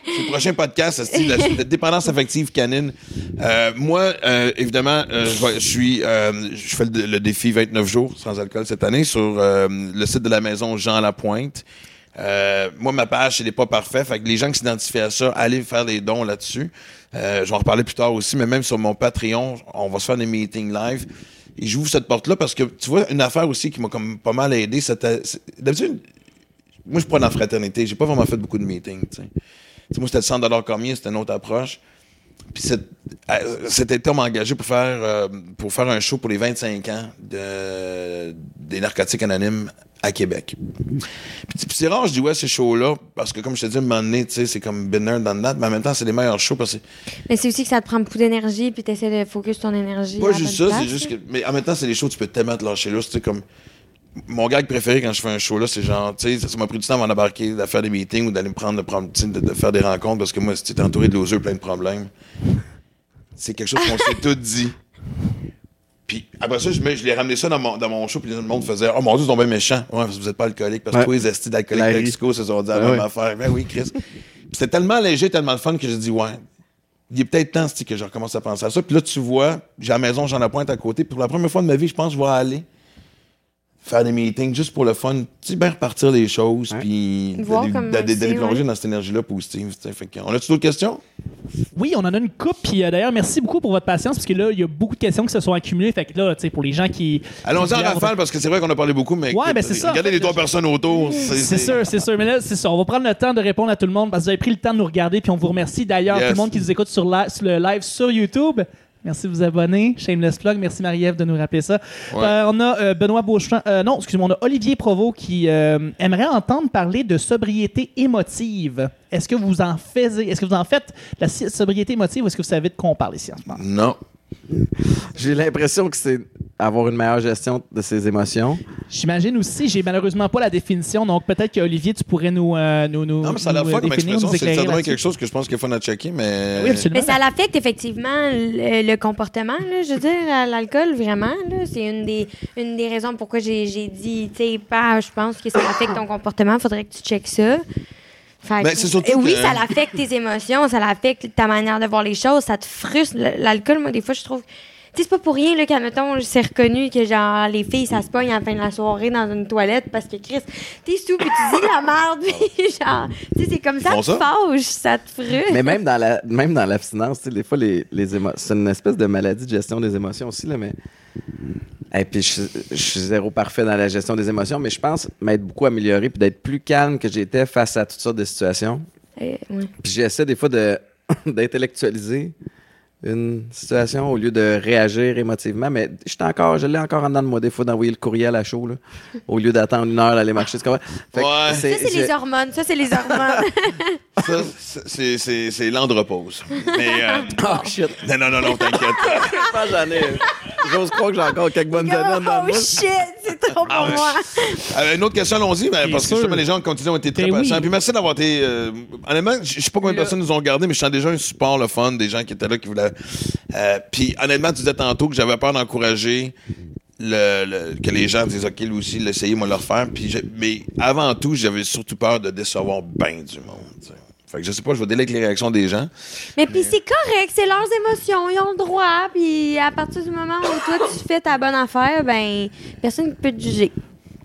c'est le prochain podcast, c'est la, la dépendance affective canine. Euh, moi, euh, évidemment, euh, je, suis, euh, je fais le, le défi 29 jours sans alcool cette année sur euh, le site de la maison Jean Lapointe. Euh, moi, ma page, c'est pas parfait. Fait que les gens qui s'identifient à ça, allez faire des dons là-dessus. Euh, je vais en reparler plus tard aussi, mais même sur mon Patreon, on va se faire des meetings live. Et j'ouvre cette porte-là parce que, tu vois, une affaire aussi qui m'a comme pas mal aidé, c'était... D'habitude, moi, je suis pas dans la fraternité. J'ai pas vraiment fait beaucoup de meetings, tu sais. Moi, c'était le 100 Cormier, c'était une autre approche. Puis cet, euh, été, on m'a engagé pour faire, euh, pour faire un show pour les 25 ans de, des narcotiques anonymes à Québec. Puis, c'est rare, je dis ouais, ces shows-là, parce que comme je te dis, à un moment donné, tu sais, c'est comme Binner dans le net, mais en même temps, c'est les meilleurs shows parce que Mais c'est aussi que ça te prend beaucoup d'énergie, puis t'essaies de focus ton énergie. pas juste ça, c'est juste que. Mais en même temps, c'est des shows tu peux tellement te lâcher là. Tu sais, comme. Mon gag préféré quand je fais un show là, c'est genre, tu sais, ça m'a pris du temps avant d'embarquer, de faire des meetings ou d'aller me prendre, de, de, de faire des rencontres parce que moi, si t'es entouré de losers plein de problèmes, c'est quelque chose qu'on s'est tout dit. Puis après ça, je, je l'ai ramené ça dans mon, dans mon show, puis le monde faisait Oh mon dieu, ils sont bien méchants. Ouais, parce que vous êtes pas alcoolique, parce que Ouais. tous les estis d'alcooliques Larry. Mexico se sont dit la Ah même affaire. Ben oui, Chris. C'était tellement léger, tellement le fun que j'ai dit Ouais. Il est peut-être temps que je recommence à penser à ça. Puis là, tu vois, j'ai la maison Jean Lapointe à côté. Pour la première fois de ma vie, je pense que je vais aller faire des meetings juste pour le fun, tu sais, bien repartir les choses, puis d'aller- plonger dans cette énergie-là positive. Fait que, on a-tu d'autres questions? Oui, on en a une coupe. Puis euh, d'ailleurs, merci beaucoup pour votre patience parce que là, il y a beaucoup de questions qui se sont accumulées. Fait que là, tu sais, pour les gens qui. Allons-y en rafale parce que c'est vrai qu'on a parlé beaucoup, mais Ouais, ben, c'est ça. regardez les trois personnes autour. C'est sûr, c'est sûr. Mais là, c'est ça. On va prendre le temps de répondre à tout le monde parce que vous avez pris le temps de nous regarder. Puis on vous remercie d'ailleurs, Yes. tout le monde qui nous écoute sur, la- sur le live sur YouTube. Merci de vous abonner. Shameless plug. Merci Marie-Ève de nous rappeler ça. Ouais. Euh, on a euh, Benoît Beauchamp. euh, non, excusez-moi, on a Olivier Provost qui aimerait entendre parler de sobriété émotive. Est-ce que vous en faites, est-ce que vous en faites la sobriété émotive ou est-ce que vous savez de quoi on parle ici en ce moment? Non. J'ai l'impression que c'est avoir une meilleure gestion de ses émotions. J'imagine aussi, j'ai malheureusement pas la définition, donc peut-être que Olivier, tu pourrais nous, euh, nous, nous, Non, mais ça nous, fun euh, comme définir, expression. nous C'est quelque chose que je pense qu'il est fun à checker, mais. Oui, absolument. Mais ça l'affecte effectivement le, le comportement, là, je veux dire, à l'alcool, vraiment. là. C'est une des, une des raisons pourquoi j'ai j'ai dit, tu sais, pas, je pense que ça affecte ton comportement, faudrait que tu checkes ça. Ben, que- oui, que- ça l'affecte tes émotions, ça l'affecte ta manière de voir les choses, ça te frustre. L'alcool, moi, des fois, je trouve. Tu c'est pas pour rien, là, qu'admettons, c'est reconnu que, genre, les filles, ça se pogne à la fin de la soirée dans une toilette parce que, Chris, t'es sous, puis tu dis la merde, puis genre, tu sais, c'est comme ça, font te ça? fâche, ça te frustre. Mais même dans la même dans l'abstinence, tu des fois, les, les émo- c'est une espèce de maladie de gestion des émotions aussi, là, mais. Et puis, je, je suis zéro parfait dans la gestion des émotions, mais je pense m'être beaucoup amélioré puis d'être plus calme que j'étais face à toutes sortes de situations. Euh, ouais. Puis j'essaie des fois de d'intellectualiser une situation au lieu de réagir émotivement. Mais je suis encore, je l'ai encore en dedans de moi des fois d'envoyer le courriel à chaud, là, au lieu d'attendre une heure d'aller marcher. Fait que Ouais. Ça, c'est les hormones. Ça, c'est les hormones. Ça, c'est- c'est c'est l'andropause. Mais. euh, Oh shit! non, non, non, non, t'inquiète. J'ose croire que j'ai encore quelques bonnes années en dedans de oh shit, c'est trop pour Ah, moi. Euh, une autre question, allons-y, ben, Bien parce que justement, les gens, dis, ont été très Ben oui. patients. Puis merci d'avoir été. euh, honnêtement, je sais pas combien de personnes nous ont regardé, mais je sens déjà un support, le fun, des gens qui étaient là, qui voulaient. Euh, puis honnêtement, tu disais tantôt que j'avais peur d'encourager. Le, le- que les gens disent OK, lui aussi, l'essayer, moi, le refaire. Puis je- mais avant tout, j'avais surtout peur de décevoir bien du monde. Fait que je sais pas, je vais délayer avec les réactions des gens. Mais puis c'est correct, c'est leurs émotions, ils ont le droit. Puis à partir du moment où toi, tu fais ta bonne affaire, ben, personne ne peut te juger.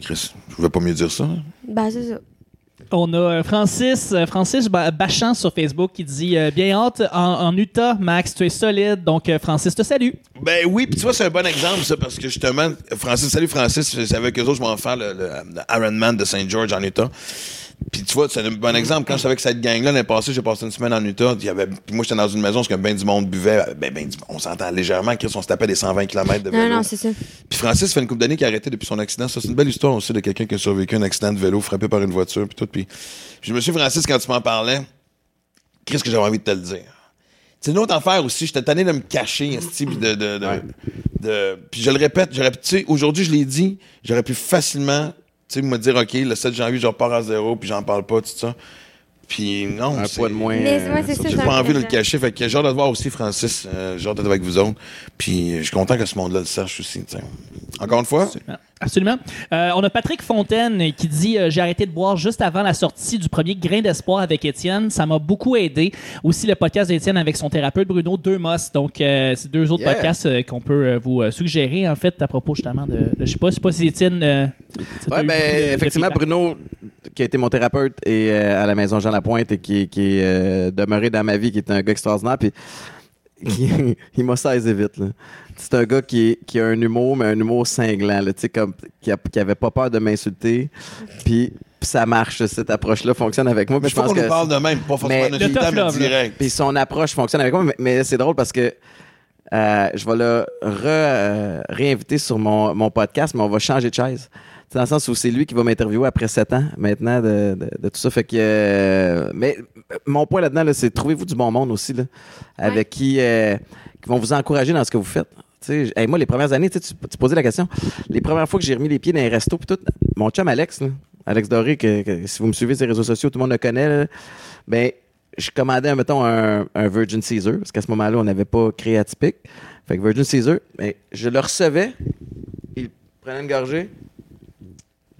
Chris, je pouvais pas mieux dire ça. hein. Ben, c'est ça. On a euh, Francis, euh, Francis Ba- Bachand sur Facebook qui dit euh, Bien hâte en, en Utah, Max, tu es solide. Donc, euh, Francis te salue. Ben oui, puis tu vois, c'est un bon exemple, ça, parce que justement, Francis, salut Francis, c'est avec eux autres, je m'en faire le, le, le Ironman de Saint George en Utah. Puis tu vois, c'est un bon exemple. Quand je savais que cette gang-là, l'année passée, j'ai passé une semaine en Utah. Il y avait, puis moi, j'étais dans une maison parce que ben du monde buvait. Ben, ben, du- on s'entend légèrement. Chris, on se tapait des 120 km de vélo. Non, non, c'est ça. Puis Francis fait une couple d'années qu'il a arrêté depuis son accident. Ça, c'est une belle histoire aussi de quelqu'un qui a survécu à un accident de vélo frappé par une voiture. Puis tout. Puis je me suis Francis, quand tu m'en parlais, qu'est-ce que j'avais envie de te le dire? C'est une autre affaire aussi. J'étais tanné de me cacher, esti, puis de, de, de, de- Puis je le répète, j'aurais pu- tu sais, aujourd'hui, je l'ai dit, j'aurais pu facilement, sais, me dire, OK, le 7 janvier, je repars à zéro, puis j'en parle pas, tout ça. Puis non, Un c'est- poids de moins. Mais, euh, ouais, c'est ça, j'ai j'ai pas envie de le cacher. Fait que j'ai hâte de te voir aussi, Francis. Euh, j'ai hâte d'être avec vous autres. Puis je suis content que ce monde-là le sache aussi. Encore une fois, Absolument. Euh, on a Patrick Fontaine qui dit euh, J'ai arrêté de boire juste avant la sortie du premier Grain d'espoir avec Étienne. Ça m'a beaucoup aidé. Aussi, le podcast d'Étienne avec son thérapeute Bruno Deux Mosses. Donc, euh, c'est deux autres Yeah. podcasts qu'on peut vous suggérer, en fait, à propos justement de. de- je sais pas, pas si Étienne. eu ben, de- effectivement. Bruno, qui a été mon thérapeute et à la maison Jean Lapointe et qui, qui est demeuré dans ma vie, qui est un gars extraordinaire, puis qui- il m'a saisi vite. là. C'est un gars qui, qui a un humour, mais un humour cinglant, là, tu sais, comme qui, a- qui avait pas peur de m'insulter, puis ça marche, cette approche-là fonctionne avec moi. mais je pense qu'on parle de même, pas forcément Mais- notre Le militant, tough mais love, là. direct. puis son approche fonctionne avec moi, mais, mais c'est drôle parce que euh, je vais le re- euh, réinviter sur mon, mon podcast, mais on va changer de chaise. C'est dans le sens où c'est lui qui va m'interviewer après sept ans maintenant de, de- de tout ça. Fait que, euh, mais mon point là-dedans, là, c'est trouvez-vous du bon monde aussi, là, avec qui, euh, qui vont vous encourager dans ce que vous faites. Hey, moi, les premières années, tu, tu posais la question. Les premières fois que j'ai remis les pieds dans les restos, puis tout, mon chum Alex, là, Alex Doré, que, que si vous me suivez sur les réseaux sociaux, tout le monde le connaît, ben, je commandais, mettons, un, un Virgin Caesar, parce qu'à ce moment-là, on n'avait pas créé atypique. Fait que Virgin Caesar, mais je le recevais, il prenait une gorgée,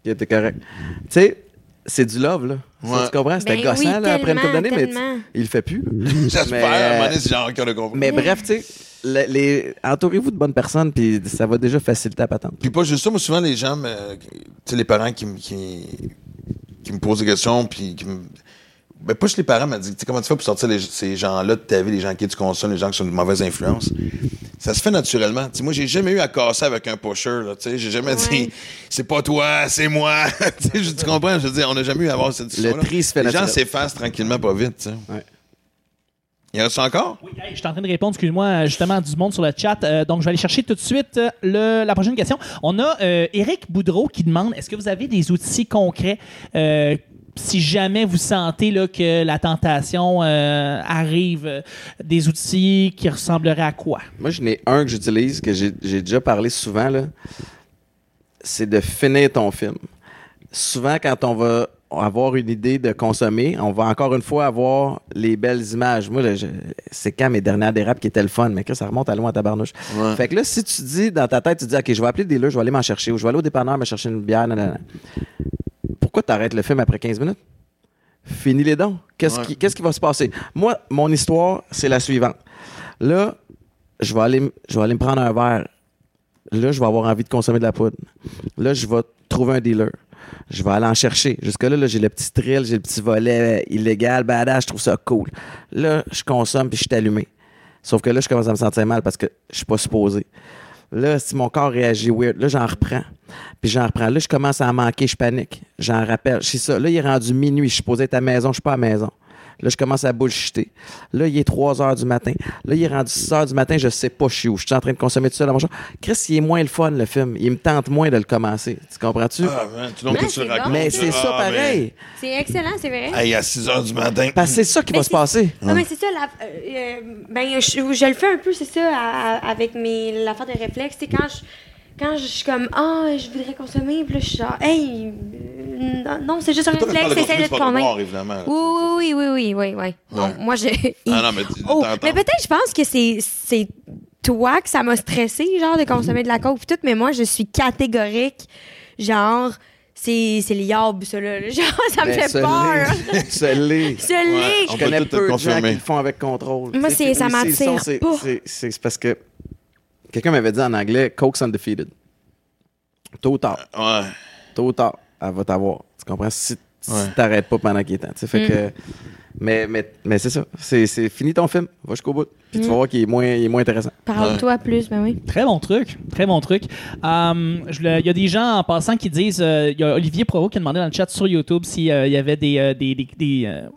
il était correct. Tu sais, c'est du love, là. Ouais. tu comprends? C'était Ben gossant, oui, là, après une couple d'années, mais il le fait plus. J'espère, Mais, à un moment donné, c'est genre qu'on a compris. Mais bref, tu sais, les, entourez-vous de bonnes personnes, puis ça va déjà faciliter la patente. Puis pas juste ça, moi, souvent, les gens, tu sais, les parents qui, me- qui, qui me posent des questions, puis qui me. Ben, pas les parents, mais dit, tu sais, comment tu fais pour sortir les- ces gens-là de ta vie, les gens qui tu consommes, les gens qui sont de mauvaise influence? Ça se fait naturellement. Tu sais, moi, j'ai jamais eu à casser avec un pusher, là, tu sais. J'ai jamais Ouais. dit, c'est pas toi, c'est moi. tu sais, je- tu comprends? Je veux dire, on n'a jamais eu à avoir cette discussion tri se fait Les gens s'effacent tranquillement, pas vite, tu sais. Ouais. Il y en a encore? Oui, hey, je suis en train de répondre, excuse-moi, justement, à du monde sur le chat. Euh, donc, je vais aller chercher tout de suite euh, le- la prochaine question. On a euh, Éric Boudreau qui demande est-ce que vous avez des outils concrets euh, si jamais vous sentez là, que la tentation euh, arrive, euh, des outils qui ressembleraient à quoi? Moi, je n'ai un que j'utilise, que j'ai déjà parlé souvent. C'est de finir ton film. Souvent, quand on va avoir une idée de consommer, on va encore une fois avoir les belles images. Moi, c'est quand mes dernières dérapes qui étaient le fun, mais que ça remonte à loin à tabarnouche. Ouais. Fait que là, si tu dis dans ta tête, tu dis, OK, je vais appeler le dealer, je vais aller m'en chercher, ou je vais aller au dépanneur me chercher une bière, nanana. Pourquoi t'arrêtes le film après 15 minutes? Finis les dons. Qu'est-ce Ouais. qui, qui va se passer? Moi, mon histoire, c'est la suivante. Là, je vais aller, je vais aller me prendre un verre. Là, je vais avoir envie de consommer de la poudre. Là, je vais trouver un dealer. Je vais aller en chercher. Jusque-là, là, j'ai le petit thrill, j'ai le petit volet illégal, badass, je trouve ça cool. Là, je consomme puis je suis allumé. Sauf que là, je commence à me sentir mal parce que je suis pas supposé. Là, si mon corps réagit weird, là, j'en reprends. Puis j'en reprends. Là, je commence à en manquer, je panique. J'en rappelle. C'est ça. Là, il est rendu minuit. Je suis supposé être à la maison, je suis pas à la maison. Là, je commence à bullshiter. Là, il est 3 heures du matin. Là, il est rendu 6 heures du matin, je sais pas je suis où. Je suis en train de consommer tout ça dans mon. Chris, il est moins le fun, le film. Il me tente moins de le commencer. Tu comprends-tu? Ah, man, tu, donc, Mais c'est bon, ça. Ah, mais- pareil. C'est excellent, c'est vrai. Hey, à 6 h du matin. Parce que c'est ça qui Mais va se passer. Non, mais c'est ça, la, euh, euh, ben, je, je le fais un peu, c'est ça, à- à- avec mes, l'affaire de réflexe. C'est quand je, quand je suis comme, ah, je voudrais consommer, puis là, je suis genre, hey, non, c'est juste un réflexe, boire, évidemment. là. Oui, oui, oui, oui, oui, oui. Non, moi, je. Ah non, mais Oh, mais peut-être, je pense que c'est, c'est toi que ça m'a stressé, genre, de consommer de la coke, puis tout, mais moi, je suis catégorique, genre, c'est, c'est liable, ça, là. Genre, ça me Mais fait peur. l'est. Ce l'est. Je connais peu de gens qui le font avec contrôle. Moi, ça m'attire c'est- pas. c'est parce que quelqu'un m'avait dit en anglais Coke's undefeated. Tôt ou tard. Ouais. Tôt ou tard, elle va t'avoir. Tu comprends? Si, si Ouais. t'arrêtes pas pendant qu'il est temps. Fait Mm. que, mais mais, mais c'est ça. C'est c'est fini ton film. Va jusqu'au bout. Puis tu Mm. vas voir qu'il est moins, il est moins intéressant. Parle-toi plus, ben oui. Très bon truc, très bon truc. Euh, le- Il y a des gens en passant qui disent, euh, il y a Olivier Provo qui a demandé dans le chat sur YouTube s'il y avait des, euh, des, des, des, euh,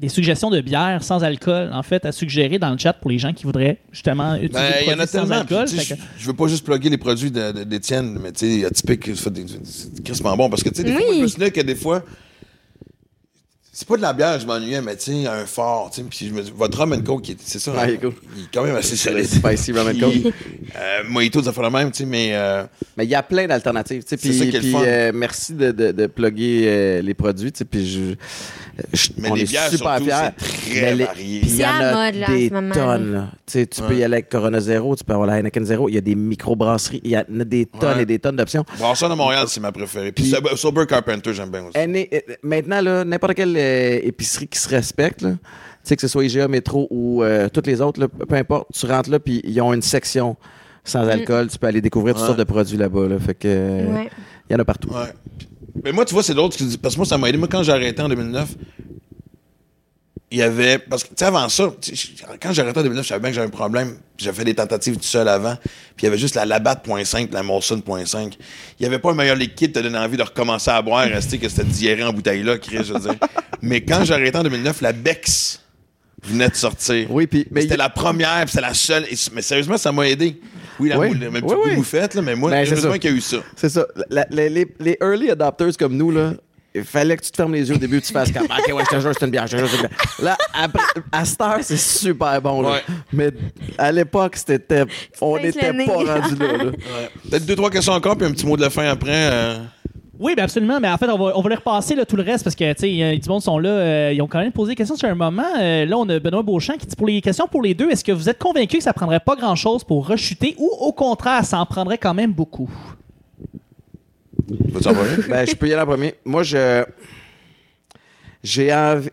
des suggestions de bière sans alcool, en fait, à suggérer dans le chat pour les gens qui voudraient justement utiliser Ben, des il y en a produits sans tellement. alcool. que- je, je veux pas juste plugger les produits de- de- d'Étienne, mais tu sais, il y a typique, c'est crissement bon. Parce que, tu sais, des fois, Oui. moi, je me souviens que des fois, c'est pas de la bière, je m'ennuyais, mais tu sais, un fort, tu sais, puis je me dis, votre rum and coke, est- c'est ça. Ouais, hein, il est cool. Il est quand même assez solide. Spicy rum and coke. euh, Mojito, ça fait le même, tu sais, mais euh, Mais il y a plein d'alternatives. tu sais, C'est Puis, ça qui est le puis, fun. euh, merci de, de, de plugger euh, les produits. tu sais, Puis je, je- Mais on les est bières, super surtout, fiers. c'est très Mais les- varié. puis Il y en a mode, là, en des tonnes. là. Tu sais, tu peux y aller avec Corona Zero, tu peux avoir la Heineken Zero. Il y a des microbrasseries. Il y en a des tonnes Ouais. et des tonnes d'options. Brasson de Montréal, c'est ma préférée. Puis Puis- Sober- Carpenter, j'aime bien aussi. Euh, maintenant, là, n'importe quelle euh, épicerie qui se respecte, là, tu sais, que ce soit IGA, Métro ou euh, toutes les autres, là, peu importe, tu rentres là, puis ils ont une section sans alcool. Tu peux aller découvrir toutes Ouais. sortes de produits là-bas. Là, fait que, euh, Ouais. il y en a partout. Ouais. Mais moi, tu vois, c'est d'autres qui disent. Parce que moi, ça m'a aidé. Moi, quand j'ai arrêté en 2009, il y avait. Parce que, tu sais, avant ça, quand j'ai arrêté en 2009, je savais bien que j'avais un problème. J'avais fait des tentatives tout seul avant. Puis il y avait juste la Labatt.5 la Molson.5. Il n'y avait pas un meilleur liquide qui te donnait envie de recommencer à boire, rester que c'était diarrhée en bouteille-là, Chris, je veux dire. Mais quand j'ai arrêté en 2009, la Bex venait de sortir. Oui, puis. mais C'était il- la première, puis c'était la seule. Et- mais sérieusement, ça m'a aidé. Oui, la Oui. moule, même Oui, oui. moufette, là, mais moi, Ben, heureusement qu'il y a eu ça. C'est ça. La- la- les, les early adopters comme nous, là, il fallait que tu te fermes les yeux au début, tu fasses comme OK, ouais, je te jure, c'est une bière, je te jure, c'est une bière. Là, après, à cette heure, c'est super bon. Là. Ouais. Mais à l'époque, c'était. On n'était pas rendu là. là. Peut-être deux, trois questions encore, puis un petit mot de la fin après. euh. Oui, ben absolument. Mais en fait, on va, on va les repasser là, tout le reste parce que tu sais, du monde sont là. euh, ils ont quand même posé des questions sur un moment. Euh, là, on a Benoît Beauchamp qui dit pour les questions pour les deux, est-ce que vous êtes convaincu que ça prendrait pas grand-chose pour rechuter ou au contraire, ça en prendrait quand même beaucoup? Ben, je peux y aller en premier. Moi, je. J'ai envie.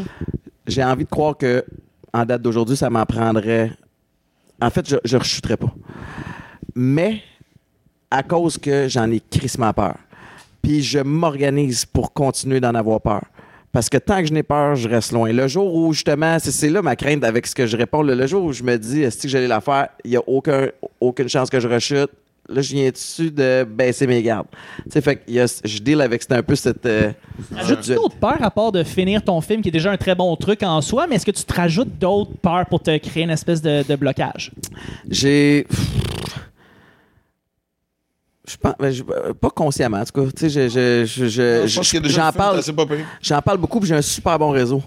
j'ai envie de croire que, en date d'aujourd'hui, ça m'en prendrait en fait, je, je rechuterais pas. Mais à cause que j'en ai crissement peur. Puis je m'organise pour continuer d'en avoir peur. Parce que tant que je n'ai peur, je reste loin. Le jour où, justement, c'est, là ma crainte avec ce que je réponds. Le, jour où je me dis, est-ce que j'allais la faire, il n'y a aucun, aucune chance que je rechute. Là, je viens dessus de baisser mes gardes? Tu sais, fait que il y a- je deal avec, c'est un peu cette... euh, Ajoutes-tu cette- d'autres peurs à part de finir ton film, qui est déjà un très bon truc en soi, mais est-ce que tu te rajoutes d'autres peurs pour te créer une espèce de, de blocage? J'ai. Je pense, ben, je- euh, pas consciemment, en tout cas. Tu sais, je- je- je- je- Je pense je- qu'il y a déjà j'en parle, j'en parle beaucoup, puis j'ai un super bon réseau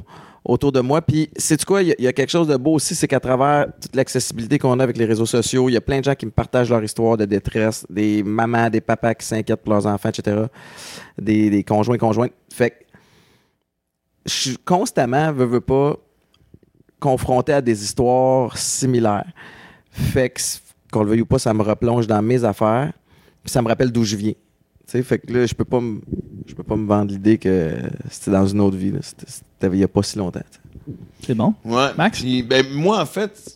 autour de moi. Puis, c'est quoi, il y, a- quelque chose de beau aussi, c'est qu'à travers toute l'accessibilité qu'on a avec les réseaux sociaux, il y a plein de gens qui me partagent leur histoire de détresse, des mamans, des papas qui s'inquiètent pour leurs enfants, etc. Des, des conjoints, conjointes. Fait que je suis constamment, veux, veux pas, confronté à des histoires similaires. Fait que, qu'on le veuille ou pas, ça me replonge dans mes affaires, puis ça me rappelle d'où je viens. Tu sais, fait que là, je peux pas me, je peux pas me vendre l'idée que c'était dans une autre vie. là. C'était, il y a pas si longtemps. C'est bon. Ouais. Max? Puis, ben, moi, en fait, tu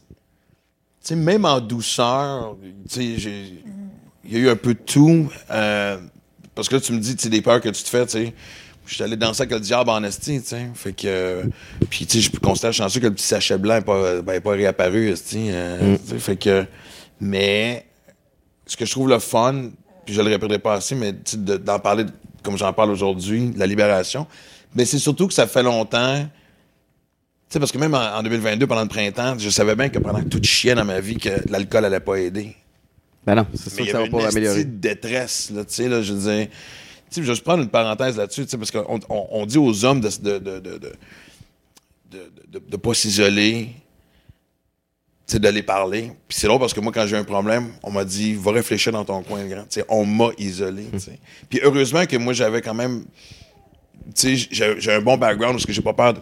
sais, même en douceur, tu sais, j'ai- il y a eu un peu de tout. euh, parce que là, tu me dis, tu sais, des peurs que tu te fais, tu sais. Je suis allé danser avec le diable en esti, tu sais. Fait que. euh, puis, tu sais, je constate chanceux que le petit sachet blanc n'est pas, ben, pas réapparu, esti. euh, tu sais, Fait que. Mais, ce que je trouve le fun, puis je le répéterai pas assez, mais de- d'en parler comme j'en parle aujourd'hui, la libération, mais c'est surtout que ça fait longtemps. Tu sais, parce que même en, en 2022, pendant le printemps, je savais bien que pendant que tout chiait dans ma vie, que l'alcool allait pas aider. Ben non, c'est sûr que ça va une pas améliorer. de détresse, là, tu sais, là, je veux dire. Tu sais, je vais prendre une parenthèse là-dessus, tu sais, parce qu'on on, on dit aux hommes de de, de, de, de, de- pas s'isoler, sais, d'aller parler. Puis c'est drôle parce que moi, quand j'ai un problème, on m'a dit, va réfléchir dans ton coin, grand. On m'a isolé. Puis heureusement que moi, j'avais quand même, sais, j'ai un bon background parce que j'ai pas peur, de-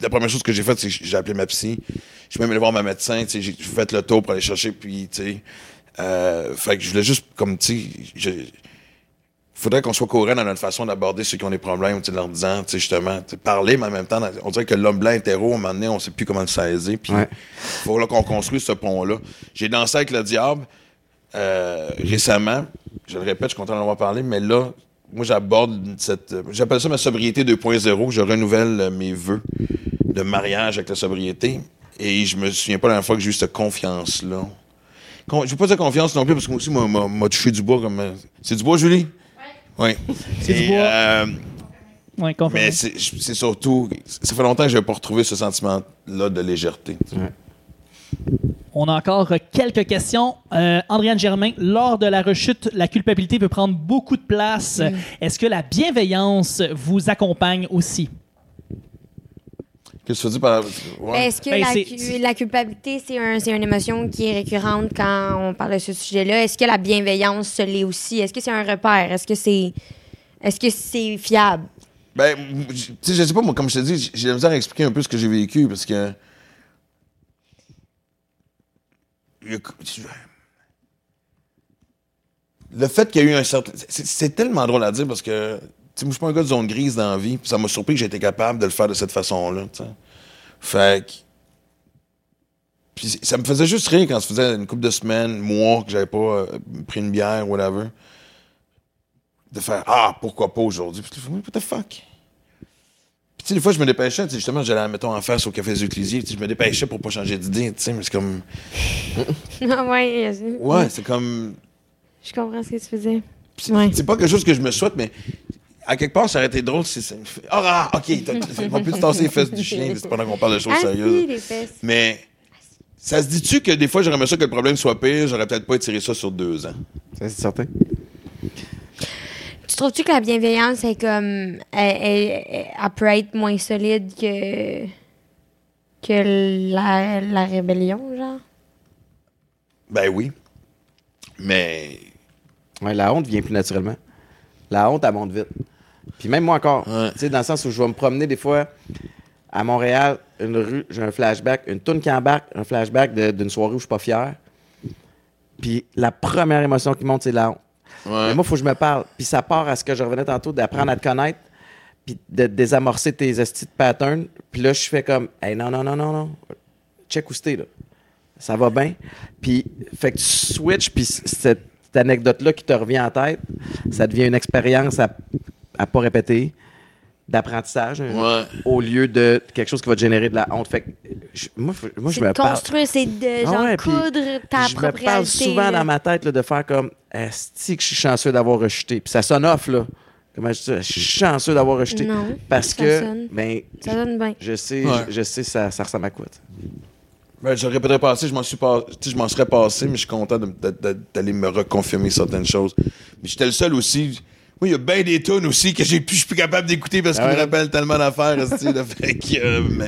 la première chose que j'ai faite, c'est que j'ai appelé ma psy. Je suis même allé voir ma médecin, j'ai fait le tour pour aller chercher, puis, tu sais, euh, fait que je voulais juste, comme, tu sais, faudrait qu'on soit courant dans notre façon d'aborder ceux qui ont des problèmes, tu leur disant, tu sais, justement, parler, mais en même temps, on dirait que l'homme blanc hétéro, à un moment donné, on sait plus comment le saisir, puis Ouais. faut là qu'on construise ce pont-là. J'ai dansé avec le diable euh, récemment, je le répète, je suis content d'en avoir parlé, mais là, moi, j'aborde cette, j'appelle ça ma sobriété 2.0, je renouvelle euh, mes vœux de mariage avec la sobriété, et je me souviens pas la dernière fois que j'ai eu cette confiance-là. Con- je veux pas dire confiance non plus, parce que moi aussi, m'a touché du bois comme... euh, C'est du bois, Julie? Oui. C'est du bois. euh, Ouais, confirmé. mais c'est surtout... Ça fait longtemps que je n'ai pas retrouvé ce sentiment-là de légèreté. On a encore quelques questions. Euh, Andréane Germain, lors de la rechute, la culpabilité peut prendre beaucoup de place. Est-ce que la bienveillance vous accompagne aussi? Qu'est-ce que tu veux dire par... Ouais. Est-ce que Ben, la, c'est- cu- c'est- la culpabilité, c'est un, c'est une émotion qui est récurrente quand on parle de ce sujet-là? Est-ce que la bienveillance se l'est aussi? Est-ce que c'est un repère? Est-ce que c'est est-ce que c'est fiable? Ben, tu sais, je sais pas, moi, comme je te dis, j'ai la misère à expliquer un peu ce que j'ai vécu parce que. Le le fait qu'il y a eu un certain. c'est- C'est tellement drôle à dire parce que. Je suis pas un gars de zone grise dans la vie, puis ça m'a surpris que été capable de le faire de cette façon-là. Fait que. Puis ça me faisait juste rire quand ça faisait une couple de semaines, mois, que j'avais pas euh, pris une bière, whatever de faire Ah, pourquoi pas aujourd'hui? Puis, what the fuck? Puis, tu sais, des fois, je me dépêchais, tu sais, justement, j'allais, mettons, en face au Café des sais, je me dépêchais pour pas changer d'idée, tu sais, mais c'est comme. Ah ouais, euh, Ouais, c'est comme. je comprends ce que tu faisais. c'est- Ouais. C'est pas quelque chose que je me souhaite, mais à quelque part, ça aurait été drôle si ça me fait. Ah, ah, ok, on va plus te tasser les fesses du chien c'est pendant qu'on parle de choses sérieuses. si, les fesses. Mais. Ça se dit-tu que des fois, j'aurais aimé ça que le problème soit pire, j'aurais peut-être pas étiré ça sur deux ans? Ça, c'est certain. Tu trouves-tu que la bienveillance est comme. Elle, elle- elle- elle peut être moins solide que. que la, la rébellion, genre? Ben oui. Mais. Ouais, la honte vient plus naturellement. La honte, elle monte vite. Puis même moi encore, Ouais. tu sais, dans le sens où je vais me promener des fois à Montréal, une rue, j'ai un flashback, une toune qui embarque, un flashback d'une soirée où je suis pas fier. Puis la première émotion qui monte, c'est la honte. Ouais. Mais moi, il faut que je me parle. Puis ça part à ce que je revenais tantôt, d'apprendre à te connaître, puis de désamorcer tes estis de patterns. Puis là, je fais comme, hey, non, non, non, non, non. Check où c'était, là. Ça va bien. Puis, fait que tu switches, puis cette anecdote-là qui te revient en tête, ça devient une expérience à, à pas répéter, d'apprentissage, hein, Ouais. au lieu de quelque chose qui va te générer de la honte. Fait que, je- moi, je me parle. construire, c'est de Ah genre ouais, puis coudre ta je me propre parle souvent là. dans ma tête là, de faire comme Est-ce que je suis chanceux d'avoir rejeté? Puis ça sonne off, là. Comment je dis ça? Je suis chanceux d'avoir rejeté. Non, Parce ça que, sonne. ben, Ça donne bien. je sais, Ouais. je, je sais, ça, ça ressemble à quoi. Ben, j'aurais peut-être passé, je m'en suis pas, je m'en serais passé, mais je suis content d'aller me reconfirmer certaines choses. Mais j'étais le seul aussi. Moi, il y a bien des tunes aussi que j'ai plus, je suis plus capable d'écouter parce qu'ils Ah ouais? me rappellent tellement d'affaires, euh, mais,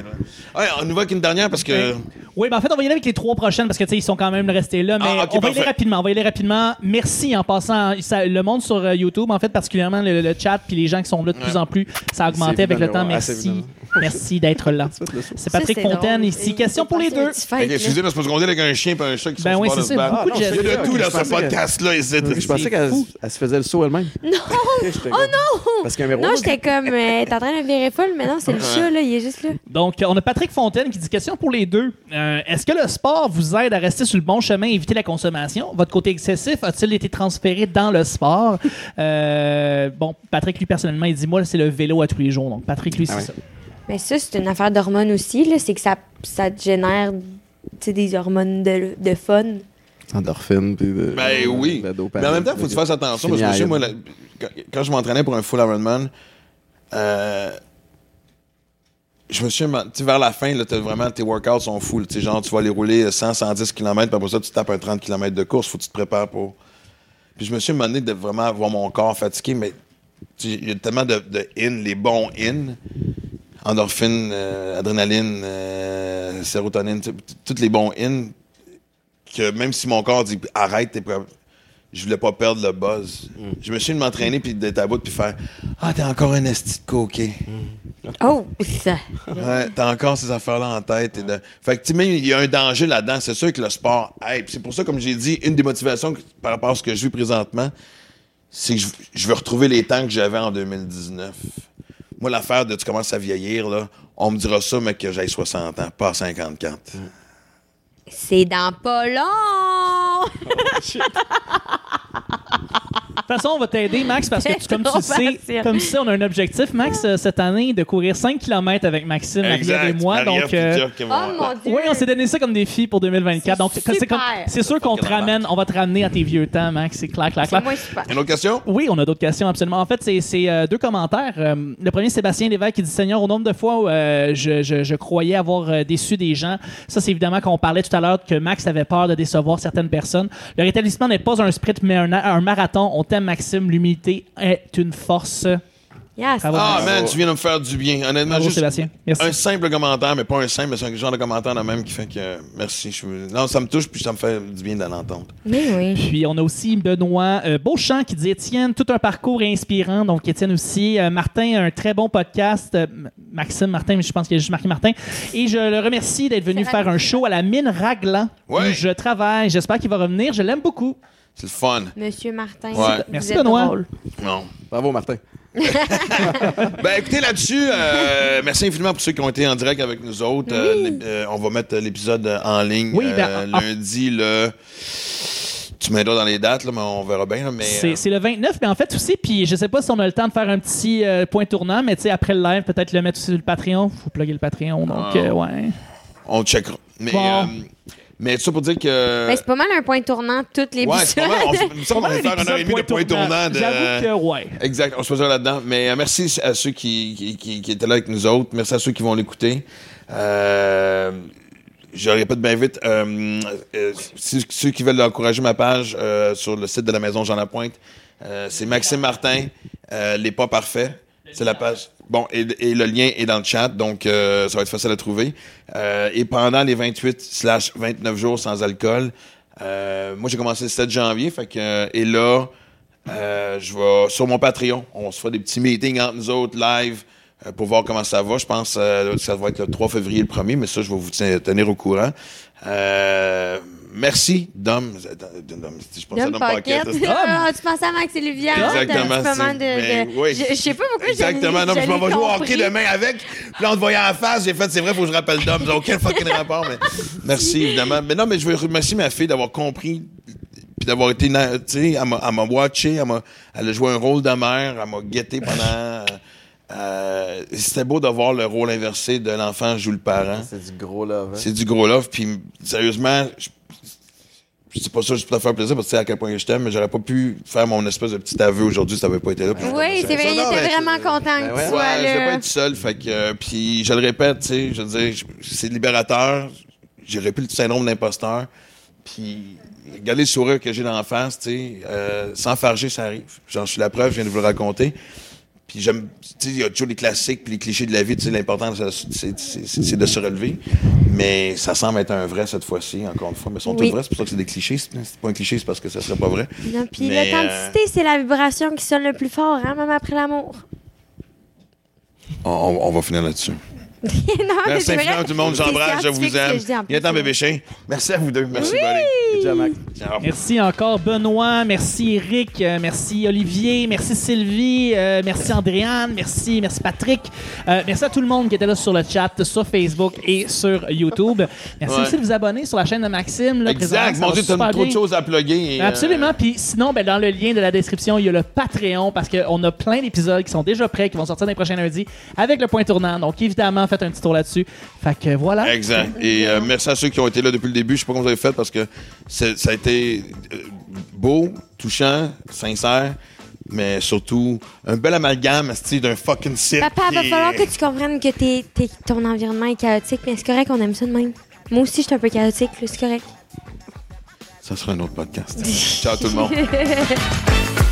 ouais, on y va qu'une dernière parce que. Oui, ben en fait, on va y aller avec les trois prochaines parce que tu sais, ils sont quand même restés là. Mais Ah, on va y aller rapidement. On va y aller rapidement. Merci en passant. Ça- le monde sur euh, YouTube, en fait, particulièrement le, le chat puis les gens qui sont là de plus en plus, ça a augmenté avec le temps. Merci. évident. Merci d'être là. C'est Patrick Fontaine ici. Question pour les deux. excusez, mais c'est parce qu'on est avec un chien et un chat qui Ben sont oui, sur le c'est ça. Il y a de tout Je dans ce podcast-là. Je pensais qu'elle se faisait le saut elle-même. Non! Oh non! Parce qu'un Non, j'étais comme, euh, t'es en train de virer folle, mais non, c'est le chat, là, il est juste là. Donc, on a Patrick Fontaine qui dit question pour les deux. Euh, Est-ce que le sport vous aide à rester sur le bon chemin et éviter la consommation? Votre côté excessif a-t-il été transféré dans le sport? Euh, bon, Patrick, lui, personnellement, il dit Moi, c'est le vélo à tous les jours. Donc, Patrick, lui, c'est Ah ouais. ça. Mais ça, c'est une affaire d'hormones aussi, là. C'est que ça, ça te génère, tu sais, des hormones de, de fun. Endorphine, puis de. Ben oui. de. Mais en même temps, il faut que tu fasses attention parce que monsieur, moi, la- quand, quand je m'entraînais pour un full Ironman, euh, je me suis, vers la fin, là, t'as vraiment, tes workouts sont full. Tu genre, tu vas aller rouler 100, 110 km, puis après ça, tu tapes un 30 km de course. Faut que tu te prépares pour. Puis je me suis demandé de vraiment avoir mon corps fatigué, mais il y a tellement de, in, les bons in, endorphine, euh, adrénaline, euh, sérotonine, tous les bons in, que même si mon corps dit arrête, t'es je voulais pas perdre le buzz. Je me suis dit de m'entraîner puis d'être à bout puis faire Ah, t'es encore un esti de coquet. Oh, ça. Ouais, t'as encore ces affaires-là en tête. et de- Fait que, tu sais, même, il y a un danger là-dedans. C'est sûr que le sport aide. Puis C'est pour ça, comme j'ai dit, une des motivations que- par rapport à ce que je vis présentement, c'est que je, je veux retrouver les temps que j'avais en 2019. Moi, l'affaire de tu commences à vieillir, là, on me dira ça, mais que j'ai 60 ans, pas 54. C'est dans pas long! De toute façon, on va t'aider, Max, parce que tu- comme tu le sais, comme tu sais, on a un objectif, Max, euh, cette année, de courir 5 km avec Maxime, Marie-Ève et moi. Donc, euh, Oh mon dieu! oui, on s'est donné ça comme défi pour 2024. Donc, C'est comme- sûr qu'on te ramène, on va te ramener à tes vieux temps, Max. C'est clair, clair, C'est clair. moins super. Une autre question? Oui, on a d'autres questions, absolument. En fait, c'est- c'est euh, deux commentaires. Euh, le premier, Sébastien Lévesque qui dit Seigneur, au nombre de fois où euh, je, je- je croyais avoir euh, déçu des gens. Ça, c'est évidemment qu'on parlait tout à l'heure que Max avait peur de décevoir certaines personnes. Le rétablissement n'est pas un sprint, mais un, un marathon. On t'aime, Maxime. L'humilité est une force. Yes. Bravo. Ah, man, tu viens de me faire du bien. Honnêtement, Bravo, juste Sébastien. Merci. un simple commentaire, mais pas un simple, mais c'est un genre de commentaire de même qui fait que merci. Je, non, ça me touche, puis ça me fait du bien de l'entendre. Mais oui. Puis on a aussi Benoît euh, Beauchamp qui dit Étienne, tout un parcours inspirant. Donc Étienne aussi. Euh, Martin, un très bon podcast. Euh, Maxime Martin, mais je pense qu'il y a juste marqué Martin. Et je le remercie d'être venu faire un show à la mine Raglan Ouais. où je travaille. J'espère qu'il va revenir. Je l'aime beaucoup. C'est le fun. Monsieur Martin. Ouais. vous Merci, êtes Benoît. drôle. Non. Bravo, Martin. Ben écoutez là-dessus, euh, merci infiniment pour ceux qui ont été en direct avec nous autres. Euh, euh, on va mettre l'épisode en ligne Oui, ben, euh, en- lundi le. Tu m'aideras dans les dates, là, mais on verra bien. là, mais, C'est euh, c'est le 29, mais en fait aussi, puis je sais pas si on a le temps de faire un petit euh, point tournant, mais tu sais, après le live, peut-être le mettre aussi sur le Patreon. Faut plugger le Patreon, donc Ah. euh, ouais. on checkera. Mais, Bon. Mais tout ça pour dire que. Ben, c'est pas mal un point tournant, toutes les ouais, c'est pas mal. On, se- il me semble qu'on va Un faire un heure et demie de épisode point tournant. de- J'avoue que ouais. Exact, on se posera là-dedans. Mais euh, merci à ceux qui, qui, qui- qui étaient là avec nous autres. Merci à ceux qui vont l'écouter. Euh, je répète bien vite. euh, euh, ceux qui veulent encourager ma page euh, sur le site de la Maison Jean Lapointe, euh, c'est Maxime Martin, euh, Les Pas Parfaits. C'est la page. Bon, et, le lien est dans le chat, donc euh, ça va être facile à trouver. Euh, et pendant les 28 slash 29 jours sans alcool, euh, moi j'ai commencé le 7 janvier, fait que, et là, euh, je vais sur mon Patreon. On se fait des petits meetings entre nous autres live pour voir comment ça va. Je pense que ça va être le 3 février le premier, mais ça, je vais vous ten- tenir au courant. Euh, merci, Dom. Dom, Je pense à Dom. Ah, tu pensais à Max et Livia. Exactement, de, ben, de- oui. Je, je sais pas pourquoi Exactement. je Non, puis je m'en je vais jouer au hockey demain avec. Puis là, en te voyant en face, j'ai fait, c'est vrai, faut que je rappelle Dom. N'a aucun fucking rapport, mais merci, évidemment. Mais non, mais je veux remercier ma fille d'avoir compris puis d'avoir été, tu sais, elle m'a elle m'a watché, elle, m'a- elle a joué un rôle de mère, elle m'a guetté pendant... euh, C'était beau de voir le rôle inversé de l'enfant joue le parent. C'est du gros love. hein. C'est du gros love. Puis sérieusement, je, je pas ça, je peux te faire plaisir parce que tu sais à quel point je t'aime, mais j'aurais pas pu faire mon espèce de petit aveu aujourd'hui si t'avais pas été là. Oui, c'est vrai, il était vraiment content Ben que ouais. tu sois Ouais, je vais pas là. être seul. Fait que, euh, puis je le répète, tu sais, je veux dire, c'est libérateur. J'aurais plus le syndrome d'imposteur. Puis regardez le sourire que j'ai dans la face, tu sais, euh, sans farger, ça arrive. J'en suis la preuve, je viens de vous le raconter. Puis j'aime, tu sais, il y a toujours les classiques puis les clichés de la vie, tu sais, l'important, c'est- de se relever. Mais ça semble être un vrai cette fois-ci, encore une fois. Mais sont Oui. tous vrais, c'est pour ça que c'est des clichés. C'est pas un cliché, c'est parce que ça serait pas vrai. Non, puis l'authenticité, c'est la vibration qui sonne le plus fort, hein, même après l'amour. On va finir là-dessus. non, Merci c'est vrai. infiniment tout le monde, j'embrasse, je vous aime. en plus. Viens-t'en, bébé chien. Merci à vous deux. Merci, buddy. Good job, Max. Ciao. Merci encore Benoît, merci Eric, euh, merci Olivier, merci Sylvie, euh, merci Andréane, merci, merci Patrick, euh, merci à tout le monde qui était là sur le chat, sur Facebook et sur YouTube. Merci Ouais. aussi de vous abonner sur la chaîne de Maxime. Là, présentement, Exact. ça Mon va Dieu, t'as trop de bien. choses à plugger. et, euh, Absolument. Puis sinon, ben, dans le lien de la description, il y a le Patreon parce qu'on a plein d'épisodes qui sont déjà prêts, qui vont sortir dans les prochains lundis avec le point tournant. Donc évidemment, faites un petit tour là-dessus. Fait que voilà. Exact. Et euh, merci à ceux qui ont été là depuis le début. Je sais pas comment vous avez fait parce que ça a été euh, beau, touchant, sincère, mais surtout un bel amalgame esti, d'un fucking site. Papa, va est- falloir que tu comprennes que ton environnement est chaotique, mais c'est correct, on aime ça de même. Moi aussi, je suis un peu chaotique, c'est correct. Ça sera un autre podcast. Ciao tout le monde.